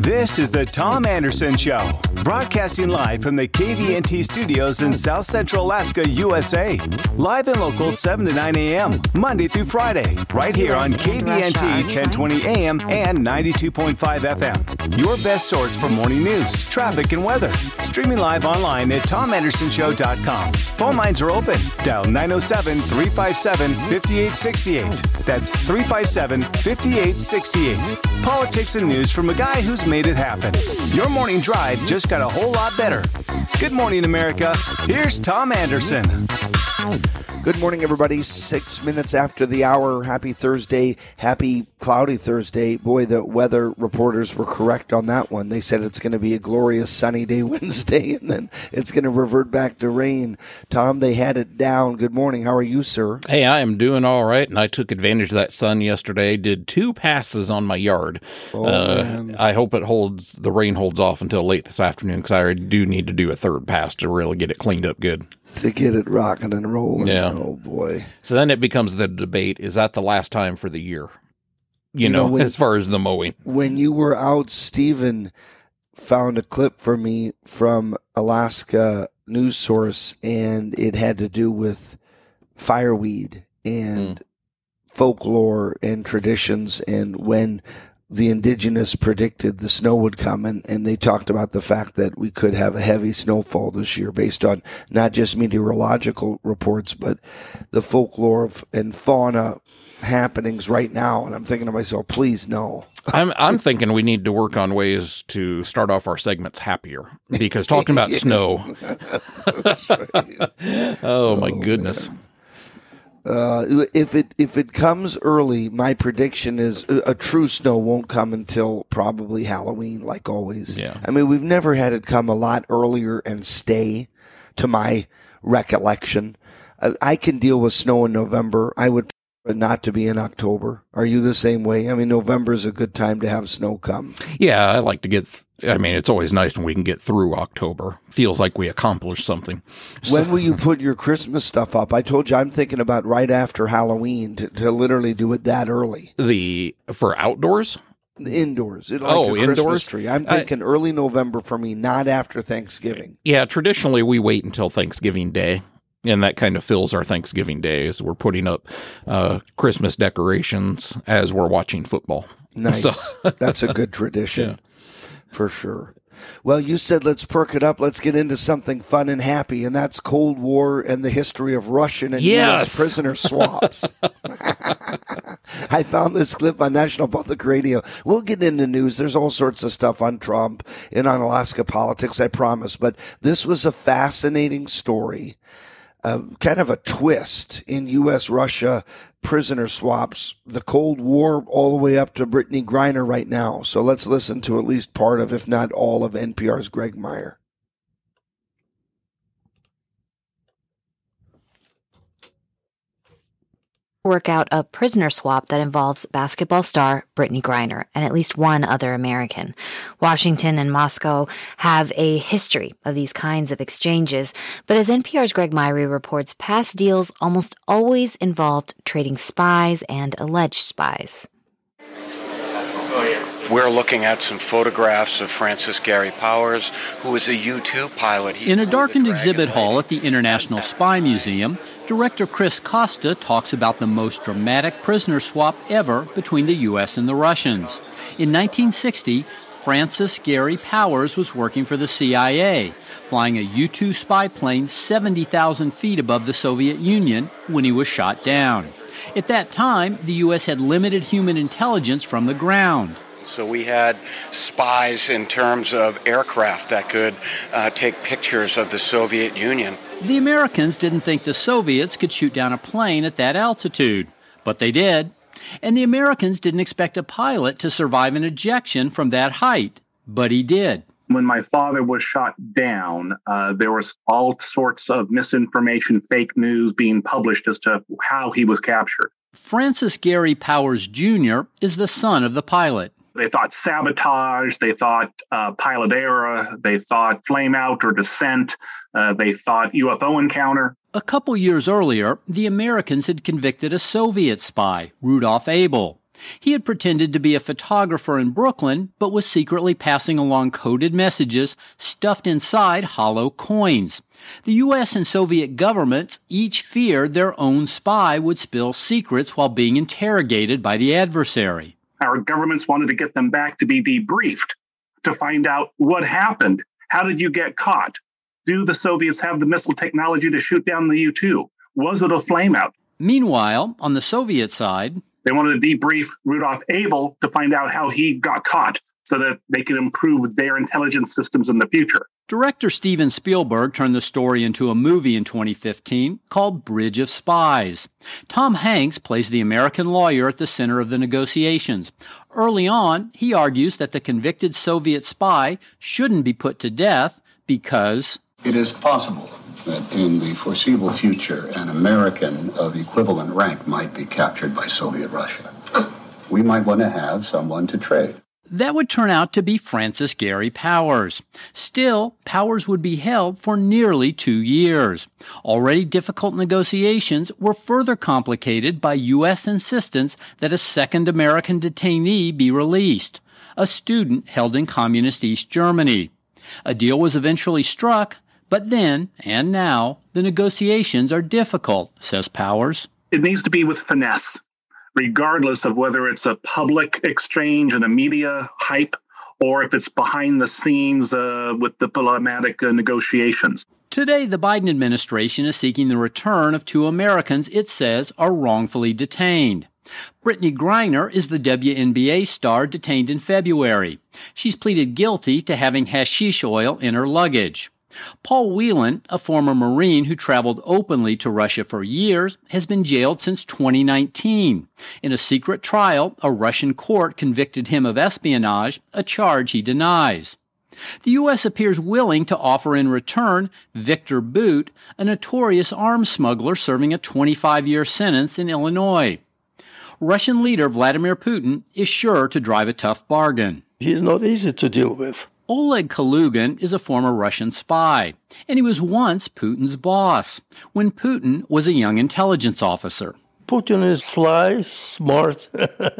This is the Tom Anderson Show, broadcasting live from the KVNT studios in South Central Alaska, USA. Live and local 7 to 9 a.m., Monday through Friday, right here on KVNT 1020 a.m. and 92.5 FM. Your best source for morning news, traffic, and weather. Streaming live online at tomandersonshow.com. Phone lines are open. Dial 907 357 5868. That's 357 5868. Politics and news from a guy who's made it happen. Your morning drive just got a whole lot better. Good morning, America. Here's Tom Anderson. Good morning, everybody. Six minutes after the hour. Happy Thursday. Happy cloudy Thursday. Boy, the weather reporters were correct on that one. They said it's going to be a glorious sunny day Wednesday, and then it's going to revert back to rain. Tom, they had it down. Good morning. How are you, sir? Hey, I am doing all right, and I took advantage of that sun yesterday. Did two passes on my yard. Oh, uh, I hope it holds. The rain holds off until late this afternoon because I do need to do a third pass to really get it cleaned up good. To get it rocking and rolling. Yeah. Oh, boy. So then it becomes the debate: is that the last time for the year? You, You know, know, when- as far as the mowing. when you were out, Stephen found a clip for me from Alaska News Source, and it had to do with fireweed and hmm. folklore and traditions, and when the indigenous predicted the snow would come, and, and they talked about the fact that we could have a heavy snowfall this year based on not just meteorological reports, but the folklore of, and fauna happenings right now. And I'm thinking to myself, please no. I'm I'm thinking we need to work on ways to start off our segments happier because talking about snow. oh my oh, goodness. Uh, if it if it comes early, my prediction is a, a true snow won't come until probably Halloween, like always. Yeah. I mean, we've never had it come a lot earlier and stay, to my recollection. I, I can deal with snow in November. I would prefer not to be in October. Are you the same way? I mean, November is a good time to have snow come. Yeah, I like to get. I mean, it's always nice when we can get through October. Feels like we accomplished something. When will you put your Christmas stuff up? I told you I'm thinking about right after Halloween to, to literally do it that early. The for outdoors. Indoors. Like Oh, a Christmas indoors? tree. I'm I- thinking early November for me, not after Thanksgiving. Yeah, traditionally we wait until Thanksgiving Day, and that kind of fills our Thanksgiving days. We're putting up uh, Christmas decorations as we're watching football. Nice. So- That's a good tradition for sure. Well, you said let's perk it up. Let's get into something fun and happy, and that's Cold War and the history of Russian and Yes. U.S. prisoner swaps. I found this clip on National Public Radio. We'll get into news. There's all sorts of stuff on Trump and on Alaska politics, I promise. But this was a fascinating story, uh, kind of a twist in U.S. Russia prisoner swaps, the Cold War all the way up to Brittney Griner right now. So let's listen to at least part of, if not all of NPR's Greg Meyer. Work out a prisoner swap that involves basketball star Brittney Griner and at least one other American. Washington and Moscow have a history of these kinds of exchanges, but as NPR's Greg Myre reports, past deals almost always involved trading spies and alleged spies. We're looking at some photographs of Francis Gary Powers, who was a U 2 pilot. He In a darkened exhibit hall at the International Spy Museum, director Chris Costa talks about the most dramatic prisoner swap ever between the U.S. and the Russians. In 1960, Francis Gary Powers was working for the CIA, flying a U 2 spy plane 70,000 feet above the Soviet Union when he was shot down. At that time, the U.S. had limited human intelligence from the ground. So we had spies in terms of aircraft that could uh, take pictures of the Soviet Union. The Americans didn't think the Soviets could shoot down a plane at that altitude, but they did. And the Americans didn't expect a pilot to survive an ejection from that height, but he did. when my father was shot down, uh, there was all sorts of misinformation, fake news being published as to how he was captured. Francis Gary Powers Jr. is the son of the pilot. They thought sabotage, they thought uh, pilot error, they thought flame out or descent, uh, they thought UFO encounter. A couple years earlier, the Americans had convicted a Soviet spy, Rudolf Abel. He had pretended to be a photographer in Brooklyn, but was secretly passing along coded messages stuffed inside hollow coins. The US and Soviet governments each feared their own spy would spill secrets while being interrogated by the adversary. Our governments wanted to get them back to be debriefed to find out what happened. How did you get caught? Do the Soviets have the missile technology to shoot down the U 2? Was it a flameout? Meanwhile, on the Soviet side, they wanted to debrief Rudolf Abel to find out how he got caught so that they could improve their intelligence systems in the future. Director Steven Spielberg turned the story into a movie in 2015 called Bridge of Spies. Tom Hanks plays the American lawyer at the center of the negotiations. Early on, he argues that the convicted Soviet spy shouldn't be put to death because it is possible that in the foreseeable future, an American of equivalent rank might be captured by Soviet Russia. We might want to have someone to trade. That would turn out to be Francis Gary Powers. Still, Powers would be held for nearly two years. Already difficult negotiations were further complicated by U.S. insistence that a second American detainee be released, a student held in communist East Germany. A deal was eventually struck, but then, and now, the negotiations are difficult, says Powers. It needs to be with finesse, regardless of whether it's a public exchange and a media hype or if it's behind the scenes uh, with diplomatic uh, negotiations. Today, the Biden administration is seeking the return of two Americans it says are wrongfully detained. Brittney Griner is the WNBA star detained in February. She's pleaded guilty to having hashish oil in her luggage. Paul Whelan, a former Marine who traveled openly to Russia for years, has been jailed since 2019. In a secret trial, a Russian court convicted him of espionage, a charge he denies. The U.S. appears willing to offer in return Viktor Bout, a notorious arms smuggler serving a 25 year sentence in Illinois. Russian leader Vladimir Putin is sure to drive a tough bargain. He's not easy to deal with. Oleg Kalugin is a former Russian spy, and he was once Putin's boss when Putin was a young intelligence officer. Putin is sly, smart,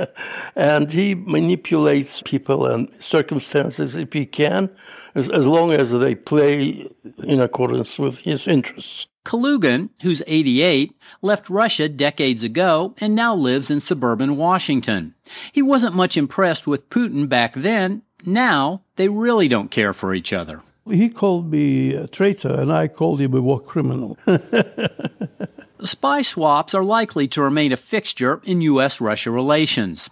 and he manipulates people and circumstances if he can, as, as long as they play in accordance with his interests. Kalugin, who's 88, left Russia decades ago and now lives in suburban Washington. He wasn't much impressed with Putin back then, now, they really don't care for each other. He called me a traitor, and I called him a war criminal. Spy swaps are likely to remain a fixture in U.S. Russia relations.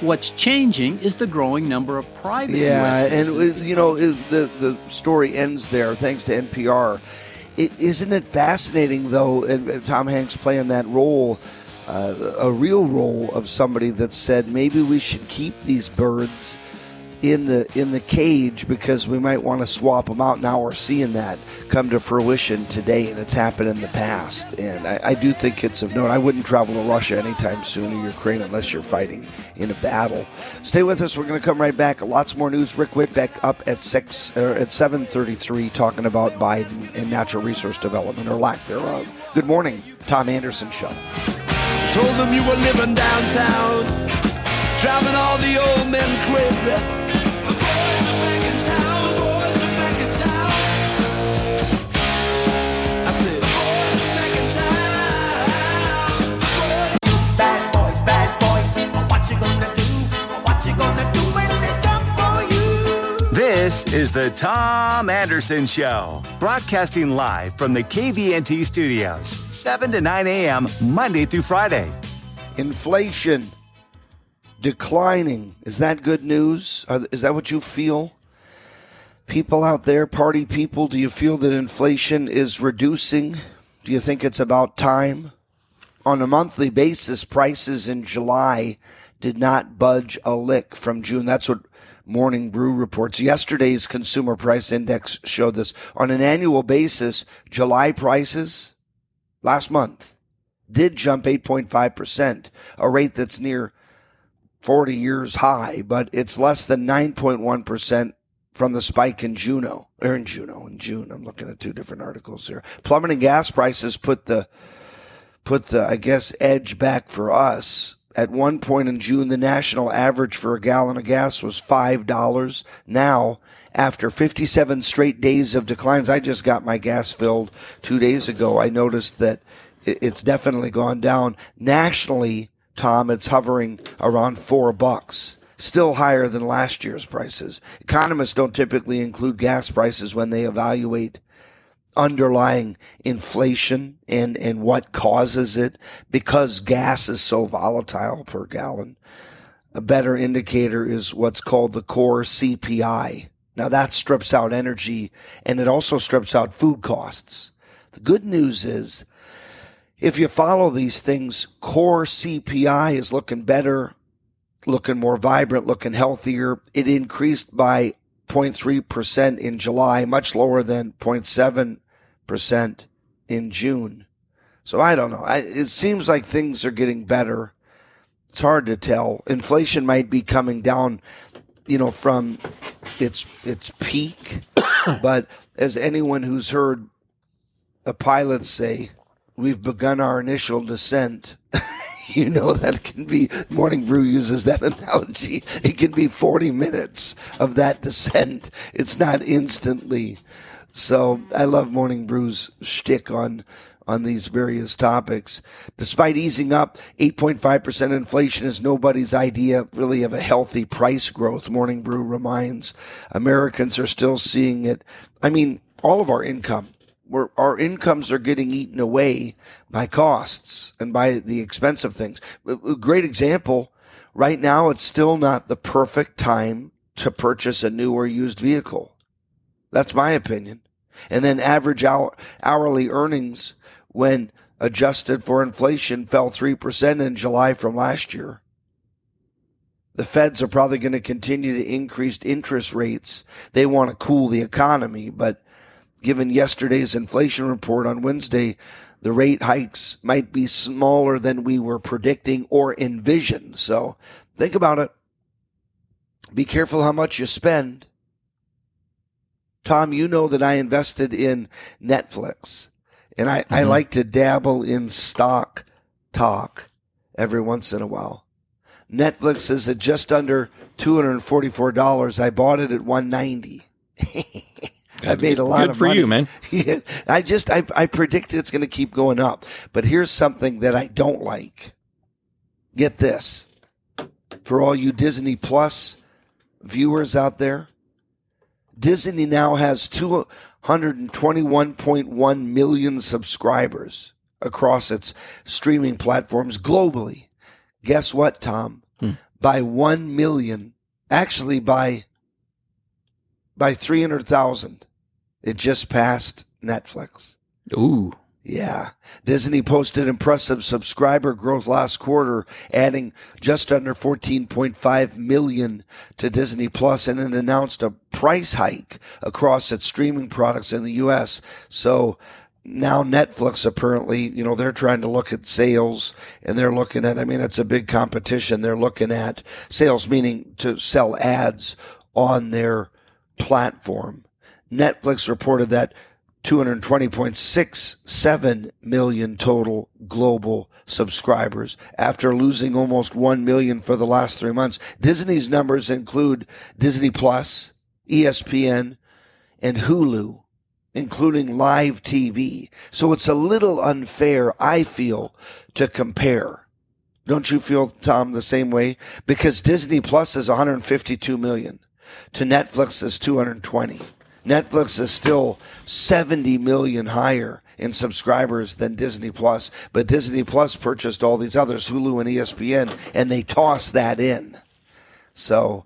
What's changing is the growing number of private yeah, and you know the the story ends there. Thanks to NPR. is not it fascinating though? And Tom Hanks playing that role, uh, a real role of somebody that said maybe we should keep these birds in the in the cage because we might want to swap them out. Now we're seeing that come to fruition today, and it's happened in the past. And I, I do think it's of note. I wouldn't travel to Russia anytime soon or Ukraine unless you're fighting in a battle. Stay with us. We're going to come right back. Lots more news. Rick Whitbeck up at six uh, at seven thirty three, talking about Biden and natural resource development or lack thereof. Good morning, Tom Anderson Show. Told them you were living downtown, driving all the old men crazy. This is the Tom Anderson Show, broadcasting live from the KVNT studios, 7 to 9 a.m., Monday through Friday. Inflation declining. Is that good news? Is that what you feel? People out there, party people, do you feel that inflation is reducing? Do you think it's about time? On a monthly basis, prices in July did not budge a lick from June. That's what Morning Brew reports. Yesterday's consumer price index showed this. On an annual basis, July prices last month did jump 8.5%, a rate that's near 40 years high, but it's less than 9.1% from the spike in Juno, or in Juno, in June. I'm looking at two different articles here. Plummeting gas prices put the, put the, I guess, edge back for us At one point in June, the national average for a gallon of gas was $5. Now, after 57 straight days of declines, I just got my gas filled two days ago. I noticed that it's definitely gone down. Nationally, Tom, it's hovering around four bucks. Still higher than last year's prices. Economists don't typically include gas prices when they evaluate underlying inflation and, and what causes it because gas is so volatile per gallon. A better indicator is what's called the core CPI. Now that strips out energy and it also strips out food costs. The good news is if you follow these things, core CPI is looking better, looking more vibrant, looking healthier. It increased by 0.3% in July, much lower than 0.7 percent in June. So I don't know. I, it seems like things are getting better. It's hard to tell. Inflation might be coming down, you know, from its its peak, but as anyone who's heard a pilot say, we've begun our initial descent. you know that can be morning brew uses that analogy it can be 40 minutes of that descent it's not instantly so I love Morning Brew's shtick on on these various topics. Despite easing up, 8.5% inflation is nobody's idea really of a healthy price growth. Morning Brew reminds Americans are still seeing it. I mean, all of our income, we're, our incomes are getting eaten away by costs and by the expense of things. A great example. Right now, it's still not the perfect time to purchase a new or used vehicle. That's my opinion. And then average hour, hourly earnings when adjusted for inflation fell 3% in July from last year. The feds are probably going to continue to increase interest rates. They want to cool the economy, but given yesterday's inflation report on Wednesday, the rate hikes might be smaller than we were predicting or envisioned. So think about it. Be careful how much you spend. Tom, you know that I invested in Netflix and I, mm-hmm. I like to dabble in stock talk every once in a while. Netflix is at just under $244. I bought it at 190. I've made a lot Good of for money. you, man. I just, I, I predict it's going to keep going up. But here's something that I don't like. Get this. For all you Disney Plus viewers out there, Disney now has 221.1 million subscribers across its streaming platforms globally. Guess what, Tom? Hmm. By 1 million, actually by by 300,000. It just passed Netflix. Ooh. Yeah. Disney posted impressive subscriber growth last quarter, adding just under 14.5 million to Disney Plus and it announced a price hike across its streaming products in the US. So now Netflix apparently, you know, they're trying to look at sales and they're looking at, I mean, it's a big competition. They're looking at sales, meaning to sell ads on their platform. Netflix reported that 220.67 million total global subscribers after losing almost 1 million for the last three months. Disney's numbers include Disney Plus, ESPN, and Hulu, including live TV. So it's a little unfair, I feel, to compare. Don't you feel, Tom, the same way? Because Disney Plus is 152 million to Netflix is 220. Netflix is still 70 million higher in subscribers than Disney Plus, but Disney Plus purchased all these others, Hulu and ESPN, and they tossed that in. So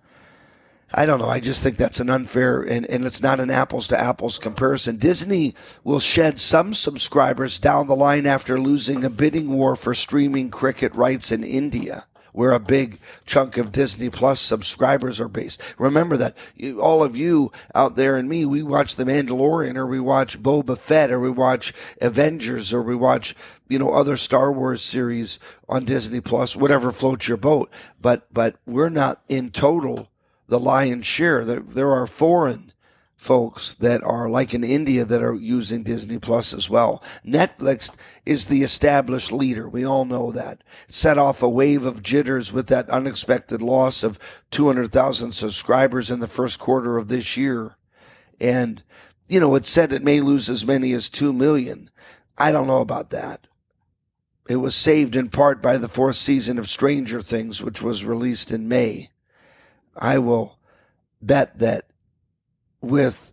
I don't know. I just think that's an unfair and, and it's not an apples to apples comparison. Disney will shed some subscribers down the line after losing a bidding war for streaming cricket rights in India where a big chunk of Disney Plus subscribers are based. Remember that you, all of you out there and me, we watch The Mandalorian or we watch Boba Fett or we watch Avengers or we watch, you know, other Star Wars series on Disney Plus, whatever floats your boat. But, but we're not in total the lion's share. There, there are foreign folks that are like in India that are using Disney Plus as well. Netflix is the established leader. We all know that. Set off a wave of jitters with that unexpected loss of 200,000 subscribers in the first quarter of this year. And, you know, it said it may lose as many as 2 million. I don't know about that. It was saved in part by the fourth season of Stranger Things, which was released in May. I will bet that with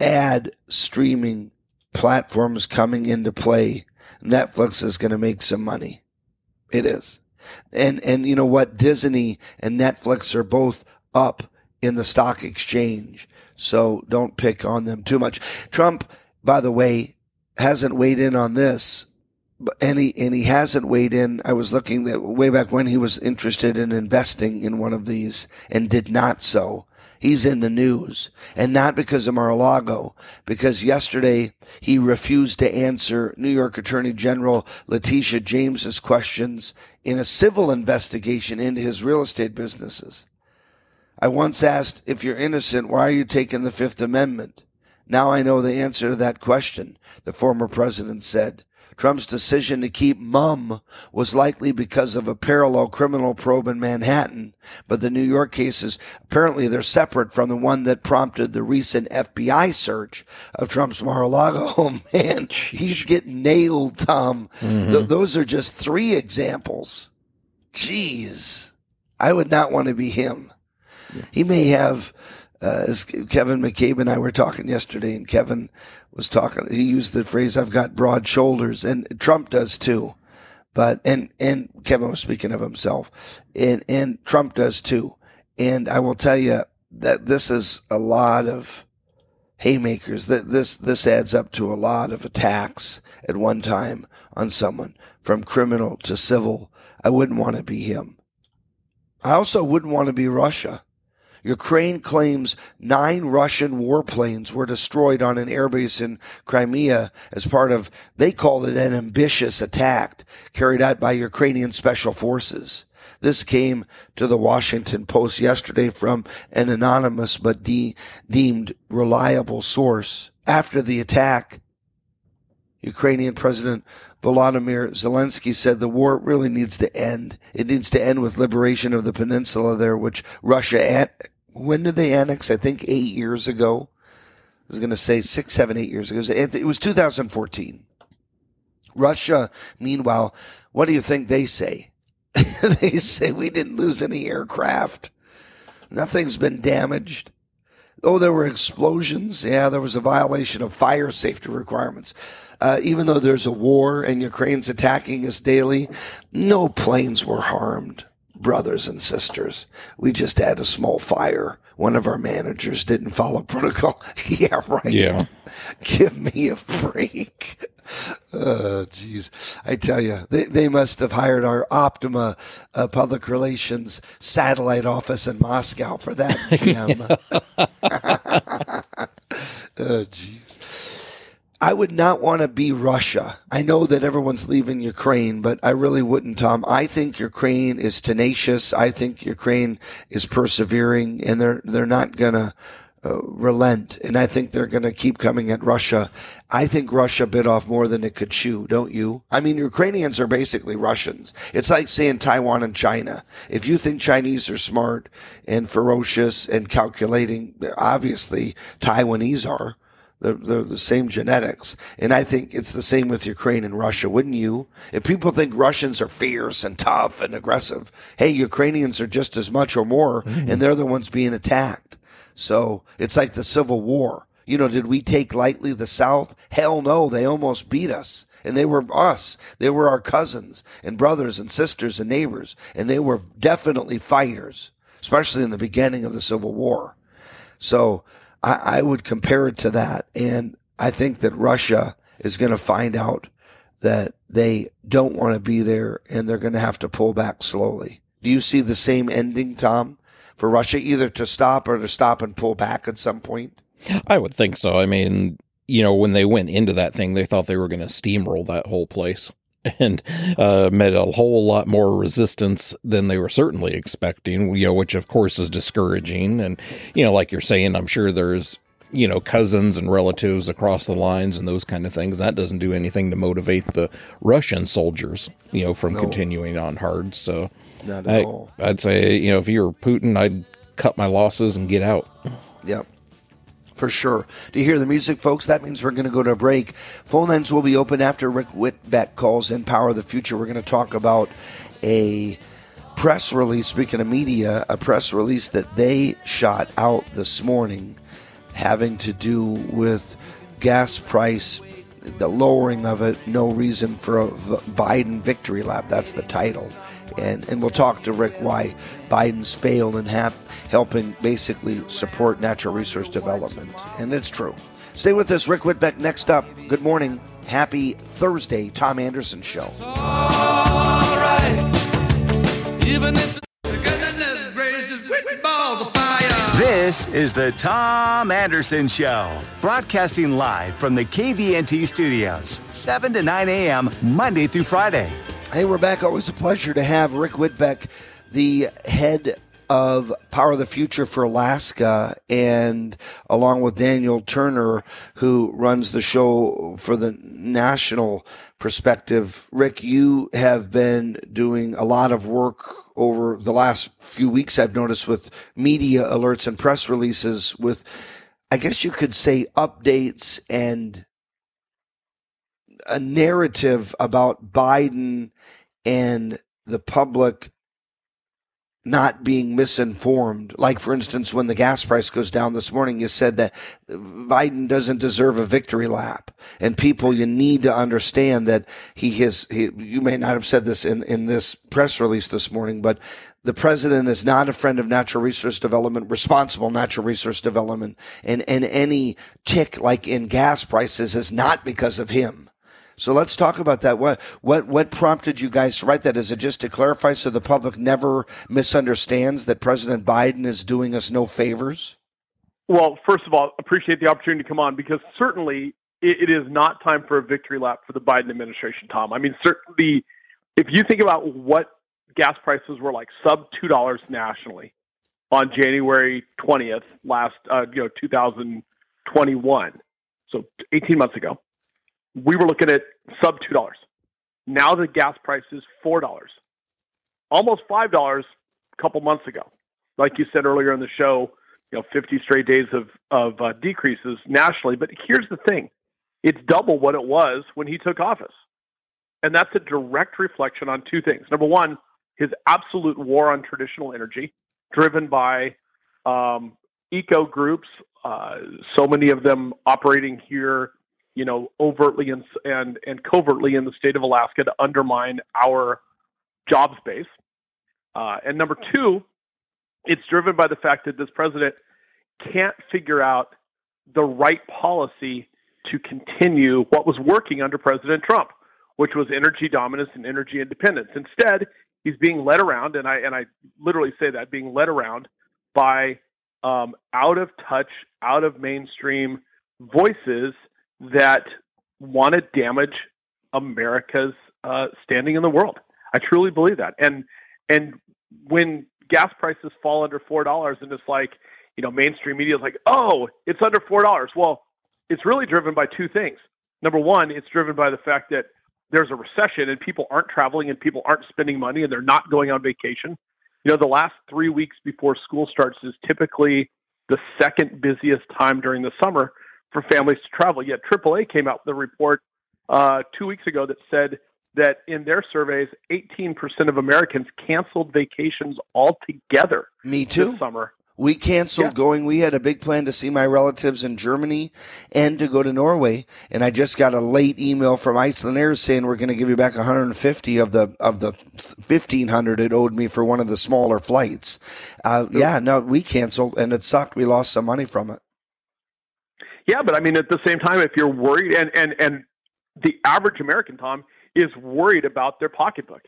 ad streaming platforms coming into play, Netflix is going to make some money. It is. And, and you know what? Disney and Netflix are both up in the stock exchange. So don't pick on them too much. Trump, by the way, hasn't weighed in on this, and he, and he hasn't weighed in. I was looking that way back when he was interested in investing in one of these and did not so he's in the news and not because of Mar-a-Lago, because yesterday he refused to answer New York Attorney General Letitia James's questions in a civil investigation into his real estate businesses. I once asked, if you're innocent, why are you taking the Fifth Amendment? Now I know the answer to that question, the former president said. Trump's decision to keep mum was likely because of a parallel criminal probe in Manhattan, but the New York cases apparently they're separate from the one that prompted the recent FBI search of Trump's Mar-a-Lago. Oh man, he's getting nailed, Tom. Mm-hmm. Th- those are just three examples. Jeez, I would not want to be him. He may have, uh, as Kevin McCabe and I were talking yesterday, and Kevin was talking. He used the phrase, "I've got broad shoulders," and Trump does too. But and and Kevin was speaking of himself, and and Trump does too. And I will tell you that this is a lot of haymakers. That this this adds up to a lot of attacks at one time on someone, from criminal to civil. I wouldn't want to be him. I also wouldn't want to be Russia. Ukraine claims nine Russian warplanes were destroyed on an airbase in Crimea as part of, they called it an ambitious attack carried out by Ukrainian special forces. This came to the Washington Post yesterday from an anonymous but de- deemed reliable source. After the attack, Ukrainian President Volodymyr Zelensky said the war really needs to end. It needs to end with liberation of the peninsula there, which Russia, when did they annex? I think eight years ago. I was going to say six, seven, eight years ago. It was 2014. Russia, meanwhile, what do you think they say? they say we didn't lose any aircraft. Nothing's been damaged. Oh, there were explosions. Yeah, there was a violation of fire safety requirements. Uh, even though there's a war and Ukraine's attacking us daily, no planes were harmed, brothers and sisters. We just had a small fire. One of our managers didn't follow protocol. yeah, right. Yeah. Give me a break. Oh, jeez. I tell you, they, they must have hired our Optima uh, public relations satellite office in Moscow for that. oh, jeez. I would not want to be Russia. I know that everyone's leaving Ukraine, but I really wouldn't, Tom. I think Ukraine is tenacious. I think Ukraine is persevering and they're, they're not going to uh, relent. And I think they're going to keep coming at Russia. I think Russia bit off more than it could chew, don't you? I mean, Ukrainians are basically Russians. It's like saying Taiwan and China. If you think Chinese are smart and ferocious and calculating, obviously Taiwanese are. They're, they're, the same genetics. And I think it's the same with Ukraine and Russia, wouldn't you? If people think Russians are fierce and tough and aggressive, hey, Ukrainians are just as much or more, mm-hmm. and they're the ones being attacked. So it's like the Civil War. You know, did we take lightly the South? Hell no, they almost beat us. And they were us. They were our cousins and brothers and sisters and neighbors. And they were definitely fighters, especially in the beginning of the Civil War. So I, I would compare it to that. And I think that Russia is going to find out that they don't want to be there and they're going to have to pull back slowly. Do you see the same ending, Tom, for Russia, either to stop or to stop and pull back at some point? I would think so. I mean, you know, when they went into that thing, they thought they were going to steamroll that whole place. and uh, met a whole lot more resistance than they were certainly expecting, you know, which of course is discouraging. And, you know, like you're saying, I'm sure there's you know, cousins and relatives across the lines and those kind of things. That doesn't do anything to motivate the Russian soldiers, you know, from No. continuing on hard. So Not at I, all. I'd say, you know, if you were Putin, I'd cut my losses and get out. Yep. For sure. Do you hear the music, folks? That means we're going to go to a break. Phone lines will be open after Rick Whitbeck calls in Power of the Future. We're going to talk about a press release, speaking of media, a press release that they shot out this morning having to do with gas price, the lowering of it, no reason for a Biden victory lap. That's the title. And, and we'll talk to Rick why Biden's failed in helping basically support natural resource development. And it's true. Stay with us, Rick Whitbeck. Next up, good morning. Happy Thursday, Tom Anderson Show. This is the Tom Anderson Show, broadcasting live from the KVNT studios, 7 to 9 a.m., Monday through Friday. Hey, we're back. Always a pleasure to have Rick Whitbeck, the head of Power of the Future for Alaska, and along with Daniel Turner, who runs the show for the national perspective. Rick, you have been doing a lot of work over the last few weeks, I've noticed, with media alerts and press releases, with, I guess you could say, updates and a narrative about Biden and the public not being misinformed. Like, for instance, when the gas price goes down this morning, you said that Biden doesn't deserve a victory lap. And people, you need to understand that he has, he, you may not have said this in, in this press release this morning, but the president is not a friend of natural resource development, responsible natural resource development. And, and any tick like in gas prices is not because of him. So let's talk about that. What what what prompted you guys to write that? Is it just to clarify so the public never misunderstands that President Biden is doing us no favors? Well, first of all, appreciate the opportunity to come on because certainly it, is not time for a victory lap for the Biden administration, Tom. I mean, certainly, if you think about what gas prices were like sub two dollars nationally on January twentieth last, uh, you know, two thousand twenty-one, so eighteen months ago, we were looking at sub two dollars. Now the gas price is four dollars, almost five dollars a couple months ago. Like you said earlier in the show, you know, 50 straight days of of uh, decreases nationally. But here's the thing: it's double what it was when he took office, and that's a direct reflection on two things. Number one, his absolute war on traditional energy, driven by um, eco groups, uh, so many of them operating here, you know, overtly and, and and covertly in the state of Alaska to undermine our job base. Uh, and number two, it's driven by the fact that this president can't figure out the right policy to continue what was working under President Trump, which was energy dominance and energy independence. Instead, he's being led around, and I and I literally say that being led around by um, out of touch, out of mainstream voices that want to damage America's uh, standing in the world. I truly believe that, and and when gas prices fall under four dollars, and it's like you know mainstream media is like, oh, it's under four dollars. Well, it's really driven by two things. Number one, it's driven by the fact that there's a recession and people aren't traveling and people aren't spending money and they're not going on vacation. You know, the last three weeks before school starts is typically the second busiest time during the summer for families to travel. Yet AAA came out with a report uh, two weeks ago that said that in their surveys, 18% of Americans canceled vacations altogether Me too. this summer. We canceled going. We had a big plan to see my relatives in Germany and to go to Norway. And I just got a late email from Icelandair saying we're going to give you back 150 of the of the 1500 it owed me for one of the smaller flights. Uh, yeah, no, we canceled and it sucked. We lost some money from it. Yeah, but I mean, at the same time, if you're worried, and and and the average American, Tom, is worried about their pocketbook.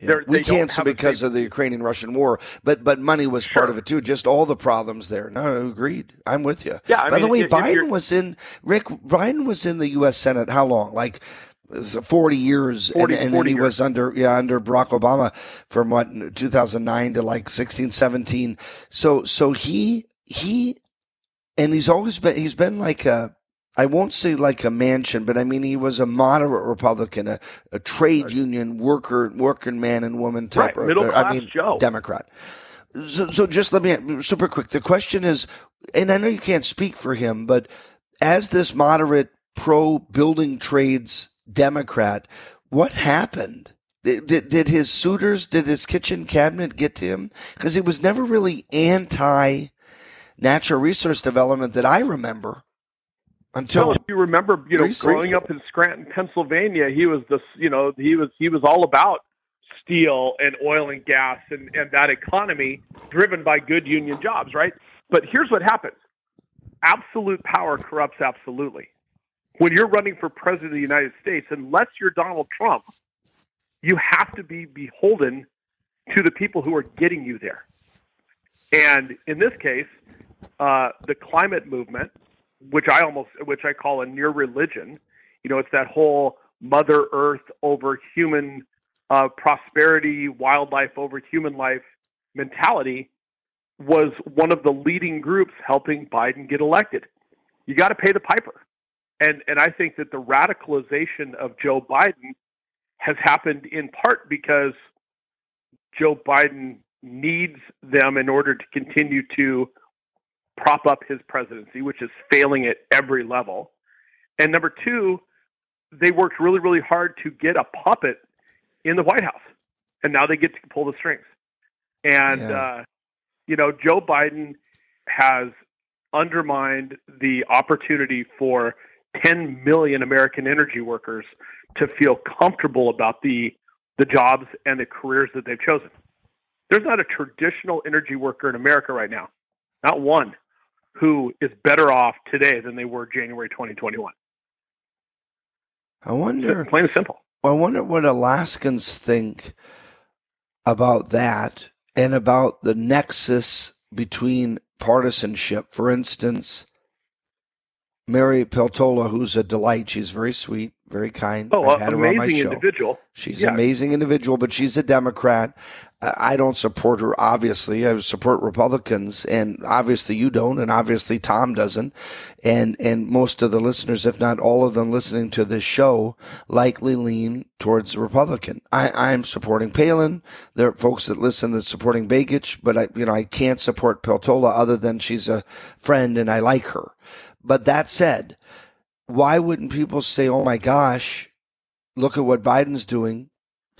They're- we they don't canceled have a because of the Ukrainian Russian war, but but money was part of it too. Just all the problems there. No, agreed. I'm with you. Yeah, I By the way, if- if Biden you're- was in Rick. Biden was in the U.S. Senate. How long? Like. uh, Forty years, 40 and, and then he years. was under yeah under Barack Obama from what 2009 to like 16, 17. So so he he and he's always been he's been like a I won't say like a Manchin, but I mean he was a moderate Republican, a, a trade right. union worker, working man and woman type. Right, middle class I mean, Joe. Democrat. So, so just let me super quick. The question is, and I know you can't speak for him, but as this moderate pro building trades Democrat, what happened? Did, did, did his suitors, did his kitchen cabinet get to him? Because he was never really anti natural resource development that I remember. Until well, if you remember, you know, recently. growing up in Scranton, Pennsylvania, he was the, you know, he was he was all about steel and oil and gas and, and that economy driven by good union jobs, right? But here's what happens absolute power corrupts absolutely. When you're running for president of the United States, unless you're Donald Trump, you have to be beholden to the people who are getting you there. And in this case, uh, the climate movement, which I almost, which I call a near religion, you know, it's that whole Mother Earth over human uh, prosperity, wildlife over human life mentality was one of the leading groups helping Biden get elected. You got to pay the piper. And and I think that the radicalization of Joe Biden has happened in part because Joe Biden needs them in order to continue to prop up his presidency, which is failing at every level. And number two, they worked really, really hard to get a puppet in the White House, and now they get to pull the strings. And yeah. uh, you know, Joe Biden has undermined the opportunity for 10 million American energy workers to feel comfortable about the the jobs and the careers that they've chosen. There's not a traditional energy worker in America right now, not one, who is better off today than they were January 2021. I wonder, plain and simple. I wonder what Alaskans think about that and about the nexus between partisanship. For instance, Mary Peltola, who's a delight. She's very sweet, very kind. Oh, I've had amazing her on my show. individual. She's yeah. an amazing individual, but she's a Democrat. I don't support her, obviously. I support Republicans, and obviously you don't, and obviously Tom doesn't. And, and most of the listeners, if not all of them listening to this show, likely lean towards Republican. I, I'm supporting Palin. There are folks that listen that's supporting Begich, but I, you know, I can't support Peltola other than she's a friend and I like her. But that said, why wouldn't people say, oh my gosh, look at what Biden's doing?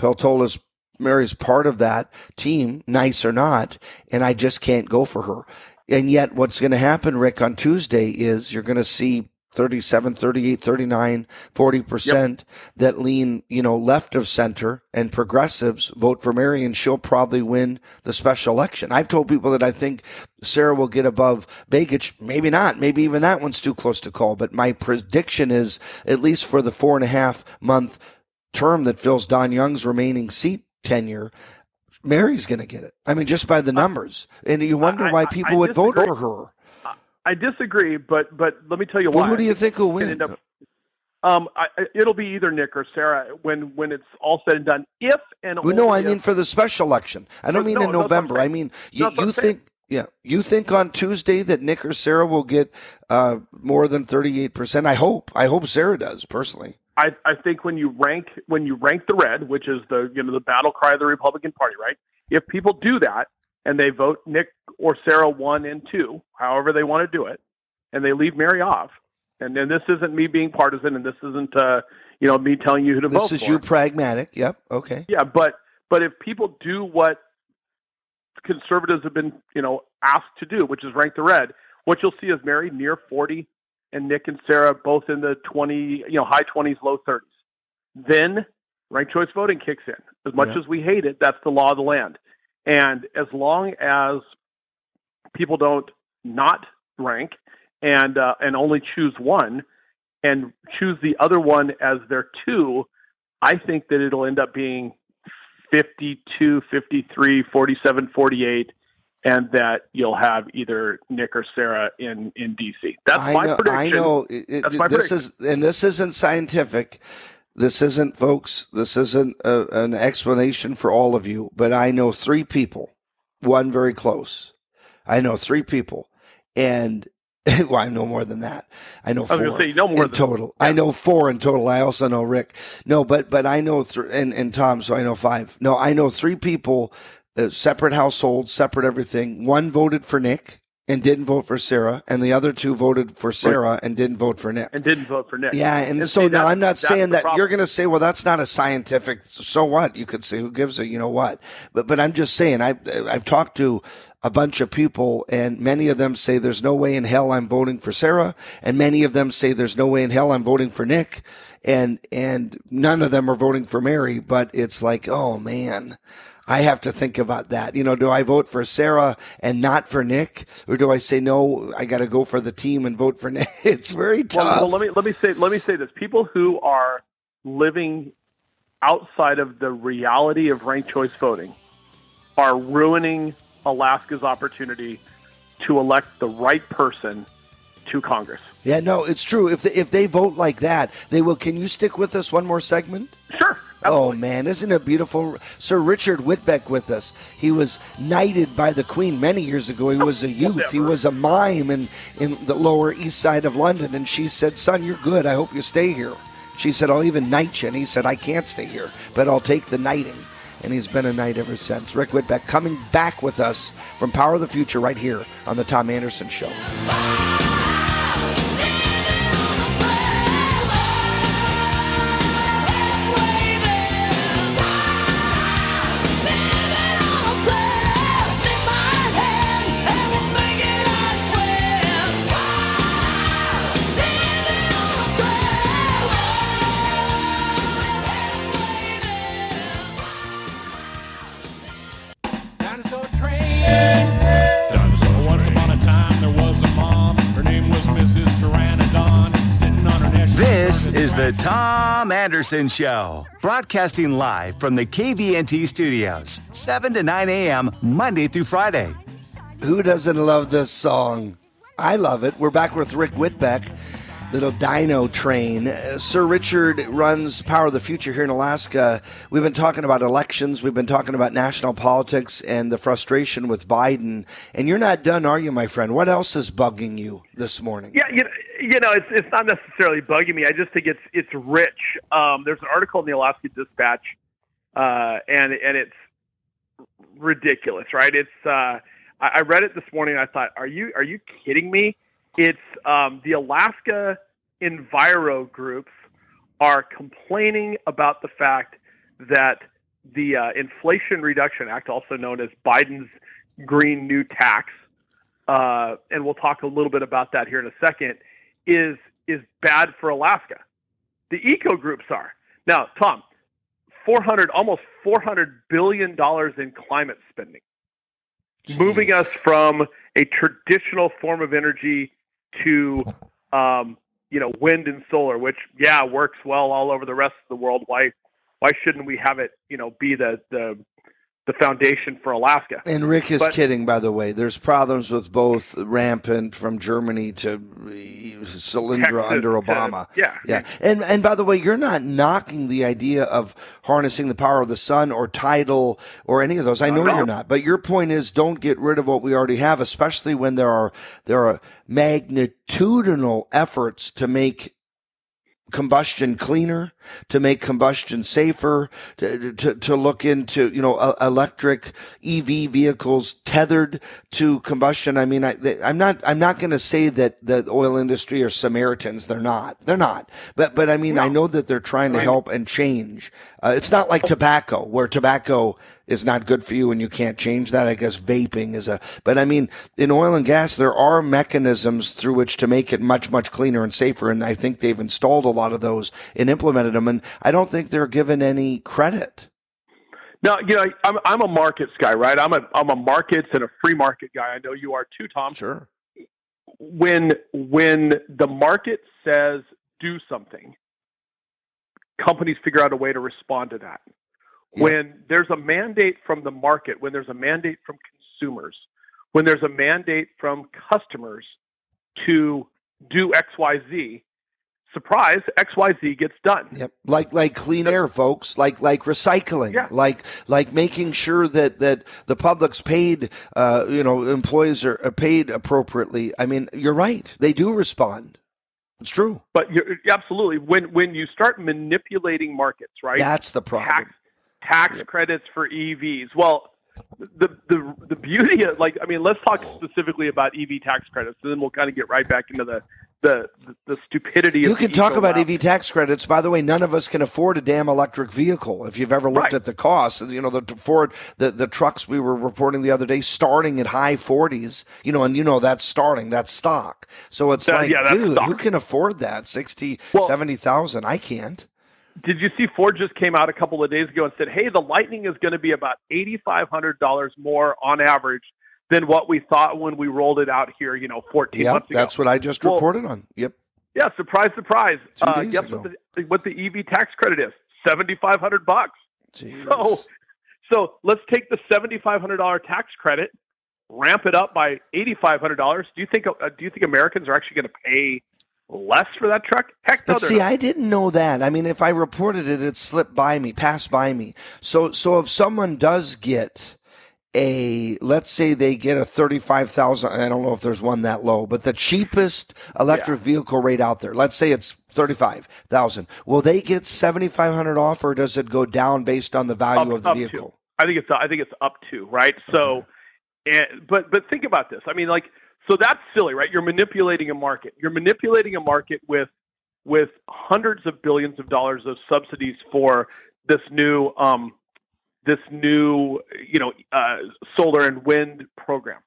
Peltola's Mary's part of that team, nice or not, and I just can't go for her. And yet what's going to happen, Rick, on Tuesday is you're going to see 37, 38, 39, 40% yep. that lean, you know, left of center and progressives vote for Mary and she'll probably win the special election. I've told people that I think Sarah will get above Begich. Maybe not. Maybe even that one's too close to call. But my prediction is at least for the four and a half month term that fills Don Young's remaining seat tenure, Mary's going to get it. I mean, just by the numbers. And you wonder why people I, I would vote for her. I disagree, but but let me tell you well, why. Who do you think will win? Up, um, I, it'll be either Nick or Sarah when when it's all said and done. If and well, no, I mean for the special election. I don't mean no, in November. I mean you, you think yeah, you think on Tuesday that Nick or Sarah will get uh, more than thirty eight percent. I hope. I hope Sarah does personally. I, I think when you rank when you rank the red, which is the you know the battle cry of the Republican Party, right? If people do that, and they vote Nick or Sarah one and two, however they want to do it, and they leave Mary off. And then this isn't me being partisan, and this isn't uh, you know me telling you who to this vote. This is you pragmatic. Yep. Okay. Yeah, but but if people do what conservatives have been you know asked to do, which is rank the red, what you'll see is Mary near forty, and Nick and Sarah both in the twenty you know high twenties, low thirties. Then ranked choice voting kicks in. As much yeah. as we hate it, that's the law of the land. And as long as people don't not rank and uh, and only choose one and choose the other one as their two, I think that it'll end up being 52, 53, 47, 48 and that you'll have either Nick or Sarah in in DC. That's I my know, prediction. I know. It, That's my this prediction. is and this isn't scientific. This isn't, folks, this isn't a, an explanation for all of you, but I know three people, one very close. I know three people. And well, I know more than that. I know four gonna say, know more in than- total. I know four in total. I also know Rick. No, but but I know three and, and Tom. So I know five. No, I know three people, separate households, separate everything. One voted for Nick and didn't vote for Sarah, and the other two voted for Sarah and didn't vote for Nick. and didn't vote for Nick. Yeah, and, And so now I'm not saying that problem. you're going to say, well, that's not a scientific. So what? You could say, who gives a, you know what? But but I'm just saying, I I've talked to a bunch of people, and many of them say there's no way in hell I'm voting for Sarah, and many of them say there's no way in hell I'm voting for Nick, and and none of them are voting for Mary. But it's like, oh man. I have to think about that. You know, do I vote for Sarah and not for Nick, or do I say no? I got to go for the team and vote for Nick. It's very tough. Well, well, let me let me say let me say this: people who are living outside of the reality of ranked choice voting are ruining Alaska's opportunity to elect the right person to Congress. Yeah, no, it's true. If they, if they vote like that, they will. Can you stick with us one more segment? Sure. Oh man, isn't it beautiful? Sir Richard Whitbeck with us. He was knighted by the Queen many years ago. He was a youth. He was a mime in in the Lower East Side of London, and she said, "Son, you're good. I hope you stay here." She said, "I'll even knight you," and he said, "I can't stay here, but I'll take the knighting." And he's been a knight ever since. Rick Whitbeck coming back with us from Power of the Future right here on the Tom Anderson Show. the Tom Anderson Show, broadcasting live from the KVNT studios, 7 to 9 a.m., Monday through Friday. Who doesn't love this song? I love it. We're back with Rick Whitbeck, little dino train. Uh, Sir Richard runs Power of the Future here in Alaska. We've been talking about elections, we've been talking about national politics and the frustration with Biden. And you're not done, are you, my friend? What else is bugging you this morning? Yeah, you know, you know, it's it's not necessarily bugging me. I just think it's it's rich. Um, there's an article in the Alaska Dispatch, uh, and and it's ridiculous, right? It's uh, I, I read it this morning. and I thought, are you are you kidding me? It's um, the Alaska Enviro groups are complaining about the fact that the uh, Inflation Reduction Act, also known as Biden's Green New Tax, uh, and we'll talk a little bit about that here in a second, is is bad for Alaska. The eco groups are. Now, Tom, four hundred, almost four hundred billion dollars in climate spending, moving us from a traditional form of energy to, um, you know, wind and solar, which yeah works well all over the rest of the world. Why why shouldn't we have it, you know, be the the the foundation for Alaska? And Rick is But- kidding, by the way. There's problems with both rampant from Germany to Solyndra Texas under to- Obama. yeah. yeah. And and by the way, you're not knocking the idea of harnessing the power of the sun or tidal or any of those. I know you're not. But your point is, don't get rid of what we already have, especially when there are there are magnitudinal efforts to make combustion cleaner, to make combustion safer, to, to, to look into, you know, electric EV vehicles tethered to combustion. I mean, I, I'm not, I'm not going to say that the oil industry are Samaritans. They're not. They're not. But, but I mean, I know that they're trying to help and change. Uh, it's not like tobacco, where tobacco is not good for you and you can't change that. I guess vaping is a, but I mean, in oil and gas, there are mechanisms through which to make it much, much cleaner and safer. And I think they've installed a lot of those and implemented them. And I don't think they're given any credit. No, you know, I'm I'm a markets guy, right? I'm a I'm a markets and a free market guy. I know you are too, Tom. Sure. When when the market says do something, companies figure out a way to respond to that. When there's a mandate from the market, when there's a mandate from consumers, when there's a mandate from customers to do X, Y, Z, surprise, XYZ gets done. Yep. Like like clean air, folks. Like like recycling. Yeah. Like like making sure that that the public's paid. Uh, you know, employees are are paid appropriately. I mean, you're right. They do respond. It's true. But you're, absolutely, when when you start manipulating markets, right? That's the problem. Tax, tax credits for EVs. Well, the the the beauty of like I mean, let's talk specifically about EV tax credits, and then we'll kind of get right back into the the the, the stupidity. You can talk about route. EV tax credits. By the way, none of us can afford a damn electric vehicle. If you've ever looked Right. at the costs, you know, the Ford, the, the trucks we were reporting the other day starting at high 40s, you know, and you know, that's starting, that's stock. So it's That- like, yeah, dude, stock. who can afford that? 60, Well- 70,000. I can't. Did you see Ford just came out a couple of days ago and said, "Hey, the Lightning is going to be about eighty five hundred dollars more on average than what we thought when we rolled it out here, you know, fourteen Yep. months ago." Yeah, that's what I just Well, reported on. Yep. Yeah, surprise, surprise. Two Uh, guess ago. what the, what the EV tax credit is? Seventy five hundred bucks. So, so let's take the seventy five hundred dollar tax credit, ramp it up by eighty five hundred dollars. Do you think uh, do you think Americans are actually going to pay less for that truck? Heck no, But see, not. I didn't know that. I mean, if I reported it, it slipped by me, passed by me. So, so if someone does get a, let's say they get a thirty-five thousand. I don't know if there's one that low, but the cheapest electric vehicle rate out there. Let's say it's thirty-five thousand. Will they get seventy-five hundred off, or does it go down based on the value of the vehicle? To. I think it's I think it's up to right. So, and, but but think about this. I mean, like, so that's silly, right? You're manipulating a market. You're manipulating a market with with hundreds of billions of dollars of subsidies for this new um, this new you know uh, solar and wind program.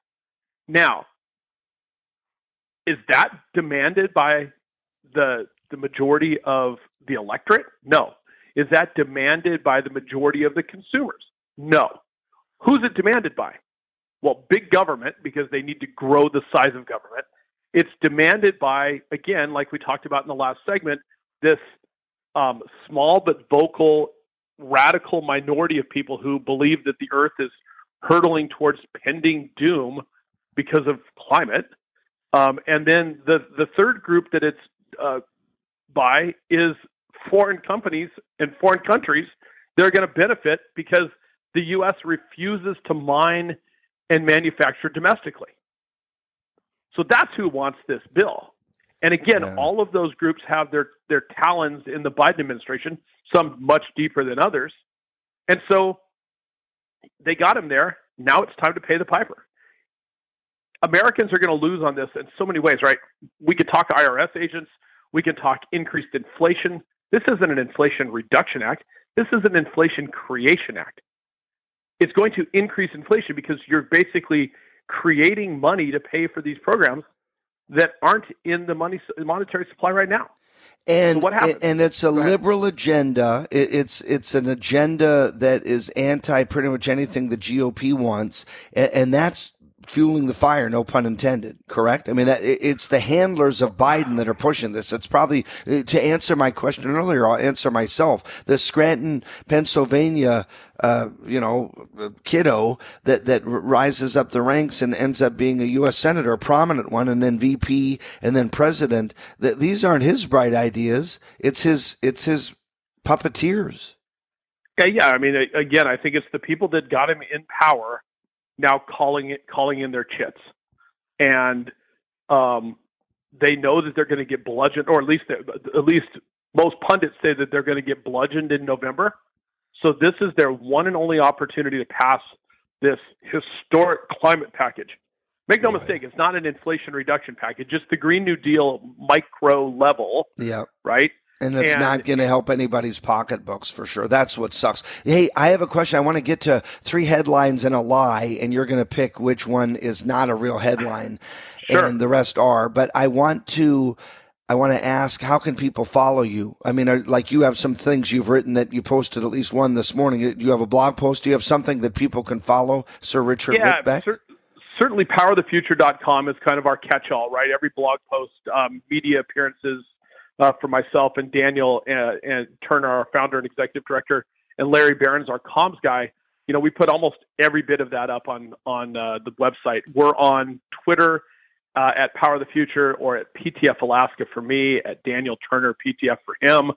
Now, is that demanded by the the majority of the electorate? No. Is that demanded by the majority of the consumers? No. Who's it demanded by? Well, big government because they need to grow the size of government. It's demanded by again, like we talked about in the last segment, this um, small but vocal radical minority of people who believe that the Earth is hurtling towards pending doom because of climate. Um, and then the the third group that it's uh, by is foreign companies and foreign countries. They're going to benefit because the U.S. refuses to mine and manufactured domestically. So that's who wants this bill. And again, all of those groups have their their talons in the Biden administration, some much deeper than others. And so they got him there. Now it's time to pay the piper. Americans are going to lose on this in so many ways, right? We could talk to IRS agents. We can talk increased inflation. This isn't an inflation reduction act. This is an inflation creation act. It's going to increase inflation because you're basically creating money to pay for these programs that aren't in the money monetary supply right now. And what happens? and it's a liberal agenda. It's it's an agenda that is anti pretty much anything the GOP wants, and, and that's fueling the fire. No pun intended. Correct. I mean, that it's the handlers of Biden that are pushing this. It's probably uh, to answer my question earlier. I'll answer myself. The Scranton, Pennsylvania, uh, you know, kiddo that that rises up the ranks and ends up being a U.S. senator, a prominent one, and then VP, and then president. That these aren't his bright ideas. It's his. It's his puppeteers. Yeah, yeah. I mean, again, I think it's the people that got him in power now calling it calling in their chits, and um, they know that they're going to get bludgeoned, or at least at least most pundits say that they're going to get bludgeoned in November. So this is their one and only opportunity to pass this historic climate package. Make no mistake, it's not an inflation reduction package, just the Green New Deal micro level, Yeah. right? And it's And- not going to help anybody's pocketbooks for sure. That's what sucks. Hey, I have a question. I want to get to three headlines and a lie, and you're going to pick which one is not a real headline, and the rest are. But I want to, I want to ask, how can people follow you? I mean, are, like you have some things you've written that you posted at least one this morning. You have a blog post. Do you have something that people can follow, Sir Richard yeah, Whitbeck? cer- certainly powerthefuture.com is kind of our catch-all, right? Every blog post, um, media appearances uh, for myself and Daniel and, and Turner, our founder and executive director, and Larry Behrens, our comms guy. You know, we put almost every bit of that up on on uh, the website. We're on Twitter uh, at Power of the Future or at PTF Alaska for me, at Daniel Turner PTF for him.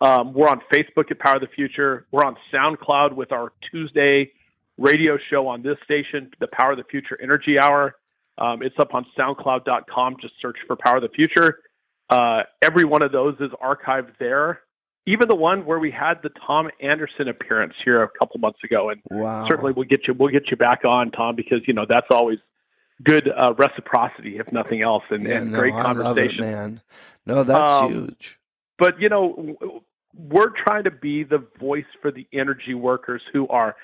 Um, we're on Facebook at Power of the Future. We're on SoundCloud with our Tuesday radio show on this station, the Power of the Future Energy Hour. Um, it's up on SoundCloud.com. Just search for Power of the Future. Uh, every one of those is archived there. Even the one where we had the Tom Anderson appearance here a couple months ago, and Wow. certainly we'll get you we'll get you back on, Tom, because you know that's always good uh, reciprocity, if nothing else, and, Yeah, and no, great I love it, conversation. man. No, that's Um, huge. But you know, we're trying to be the voice for the energy workers who are